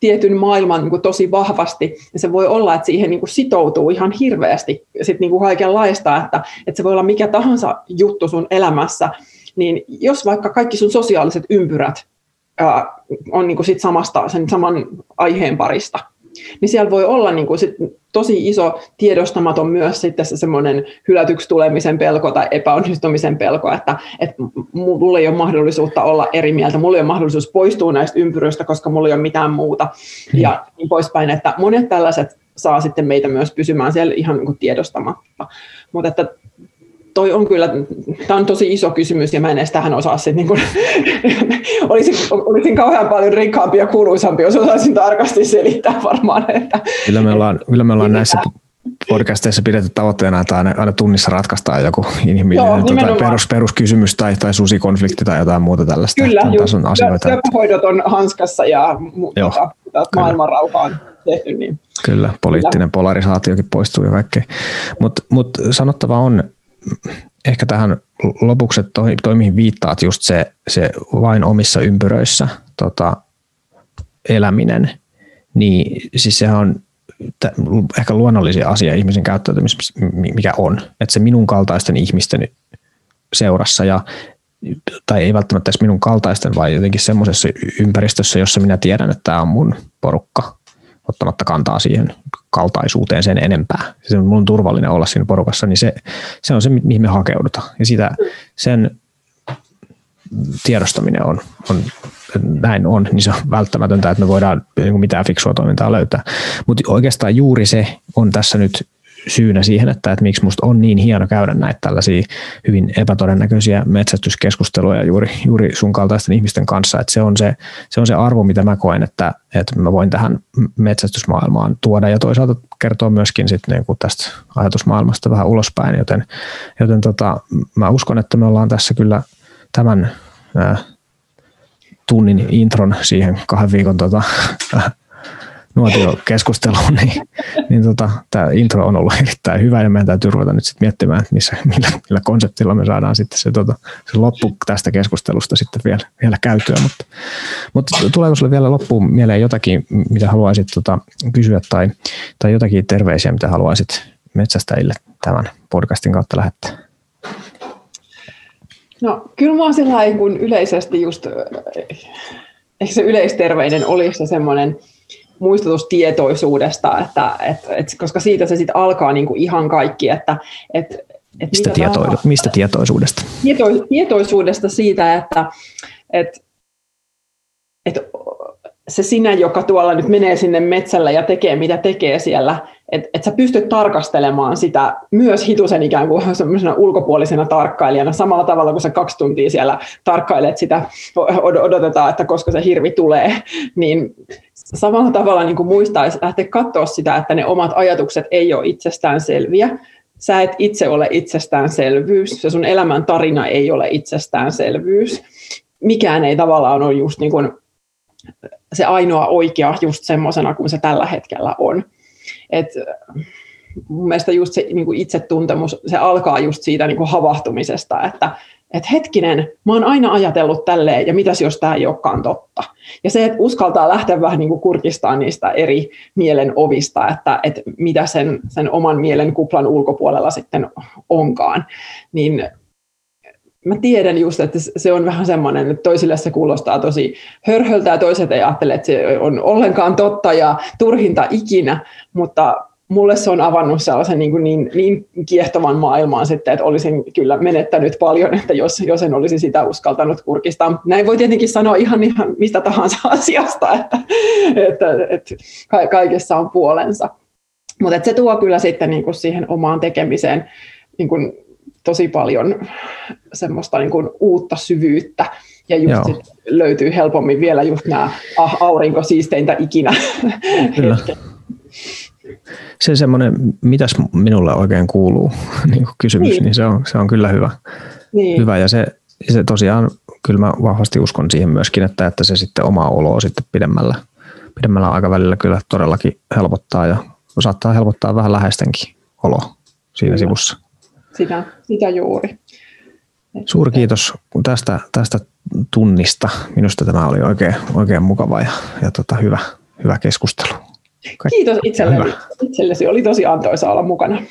tietyn maailman niin kuin tosi vahvasti, niin se voi olla, että siihen niin kuin sitoutuu ihan hirveästi. Sit niin kuin kaikenlaista, että, että se voi olla mikä tahansa juttu sun elämässä, niin jos vaikka kaikki sun sosiaaliset ympyrät ää, on niin kuin sit samasta, sen saman aiheen parista, niin siellä voi olla niin kuin sit tosi iso tiedostamaton myös sitten se semmoinen hylätyksi tulemisen pelko tai epäonnistumisen pelko, että, että mulla ei ole mahdollisuutta olla eri mieltä, mulla ei ole mahdollisuus poistua näistä ympyröistä, koska mulla ei ole mitään muuta mm. ja niin poispäin, että monet tällaiset saa sitten meitä myös pysymään siellä ihan niin kuin tiedostamatta. Mutta että toi on kyllä, tämä on tosi iso kysymys ja mä en edes tähän osaa sitten, niin kuin, olisin, olisin kauhean paljon rikkaampi ja kuuluisampi, jos osaisin tarkasti selittää varmaan. Että, kyllä me ollaan, kyllä me ollaan näissä podcasteissa pidetty tavoitteena, että aina, aina tunnissa ratkaistaan joku inhimillinen Joo, tuota, perus, peruskysymys tai, tai susikonflikti tai jotain muuta tällaista. Kyllä, tason asioita. Syöpähoidot on hanskassa ja tuota, maailman rauha on tehty. Niin. Kyllä, poliittinen kyllä. polarisaatiokin poistuu ja kaikkea. Mutta mut sanottava on, ehkä tähän lopuksi, että toi, toi mihin viittaat just se, se vain omissa ympyröissä tota, eläminen, niin siis sehän on ehkä luonnollisia asia ihmisen käyttäytymisessä, mikä on. Että se minun kaltaisten ihmisten seurassa ja tai ei välttämättä edes minun kaltaisten, vaan jotenkin semmoisessa ympäristössä, jossa minä tiedän, että tämä on mun porukka, ottamatta kantaa siihen kaltaisuuteen sen enempää. Se on mun turvallinen olla siinä porukassa, niin se, se on se, mihin me hakeudutaan. Ja sitä, sen tiedostaminen on, on näin on, niin se on välttämätöntä, että me voidaan niin mitään fiksua toimintaa löytää. Mutta oikeastaan juuri se on tässä nyt syynä siihen, että, että miksi musta on niin hieno käydä näitä tällaisia hyvin epätodennäköisiä metsästyskeskusteluja juuri, juuri sun kaltaisten ihmisten kanssa, että se on se, se on se arvo, mitä mä koen, että, että mä voin tähän metsästysmaailmaan tuoda ja toisaalta kertoa myöskin sit niin kuin tästä ajatusmaailmasta vähän ulospäin, joten, joten tota, mä uskon, että me ollaan tässä kyllä tämän ää, tunnin intron siihen kahden viikon tota, nuotiokeskusteluun, niin, niin tota, tämä intro on ollut erittäin hyvä ja meidän täytyy ruveta nyt sitten miettimään, missä, millä, millä konseptilla me saadaan sitten se, tota, se loppu tästä keskustelusta sitten vielä, vielä käytyä. Mutta, mutta tuleeko sinulle vielä loppuun mieleen jotakin, mitä haluaisit tota, kysyä tai, tai jotakin terveisiä, mitä haluaisit metsästäjille tämän podcastin kautta lähettää? No kyllä mä oon kun yleisesti just, ehkä se yleisterveinen olisi se semmoinen, muistutus tietoisuudesta, että, et, et, koska siitä se sitten alkaa niinku ihan kaikki. Että, et, et mistä, tieto, mistä tietoisuudesta? Tieto, tietoisuudesta siitä, että et, et se sinä, joka tuolla nyt menee sinne metsälle ja tekee mitä tekee siellä, että et sä pystyt tarkastelemaan sitä myös hitusen ikään kuin semmoisena ulkopuolisena tarkkailijana, samalla tavalla kuin sä kaksi tuntia siellä tarkkailet sitä, odotetaan, että koska se hirvi tulee, niin samalla tavalla niin muistaisi lähteä katsoa sitä, että ne omat ajatukset ei ole itsestään selviä, sä et itse ole itsestäänselvyys, se sun elämän tarina ei ole itsestäänselvyys, mikään ei tavallaan ole just niin kuin se ainoa oikea just semmoisena kuin se tällä hetkellä on. Et mun mielestä just se niin kuin itsetuntemus, se alkaa just siitä niin kuin havahtumisesta, että et hetkinen, mä oon aina ajatellut tälleen, ja mitäs jos tämä ei olekaan totta. Ja se, että uskaltaa lähteä vähän niin kuin kurkistaa niistä eri mielen ovista, että, että mitä sen, sen oman mielen kuplan ulkopuolella sitten onkaan, niin mä tiedän just, että se on vähän semmoinen, että toisille se kuulostaa tosi hörhöltä ja toiset ei ajattele, että se on ollenkaan totta ja turhinta ikinä, mutta mulle se on avannut sellaisen niin, kuin niin, niin kiehtovan maailmaan sitten, että olisin kyllä menettänyt paljon, että jos, jos en olisi sitä uskaltanut kurkistaa. Näin voi tietenkin sanoa ihan, ihan mistä tahansa asiasta, että, että, että kaikessa on puolensa. Mutta se tuo kyllä sitten niin kuin siihen omaan tekemiseen niin kuin tosi paljon semmoista niin kuin uutta syvyyttä. Ja just sit löytyy helpommin vielä just nämä ah, aurinkosiisteintä ikinä. Kyllä. Se semmoinen, mitäs minulle oikein kuuluu, niin kuin kysymys, niin. niin se, on, se on kyllä hyvä. Niin. hyvä. Ja se, se tosiaan kyllä mä vahvasti uskon siihen myöskin, että, että se sitten oma oloa sitten pidemmällä, pidemmällä aikavälillä kyllä todellakin helpottaa ja saattaa helpottaa vähän läheistenkin olo siinä kyllä. sivussa. Sitä, sitä juuri. Suuri kiitos tästä, tästä tunnista. Minusta tämä oli oikein, oikein mukava ja, ja tota, hyvä, hyvä keskustelu. Kaikki. Kiitos itsellesi. itsellesi. Oli tosi antoisa olla mukana.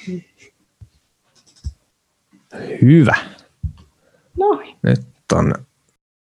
Hyvä. Noin. Nyt on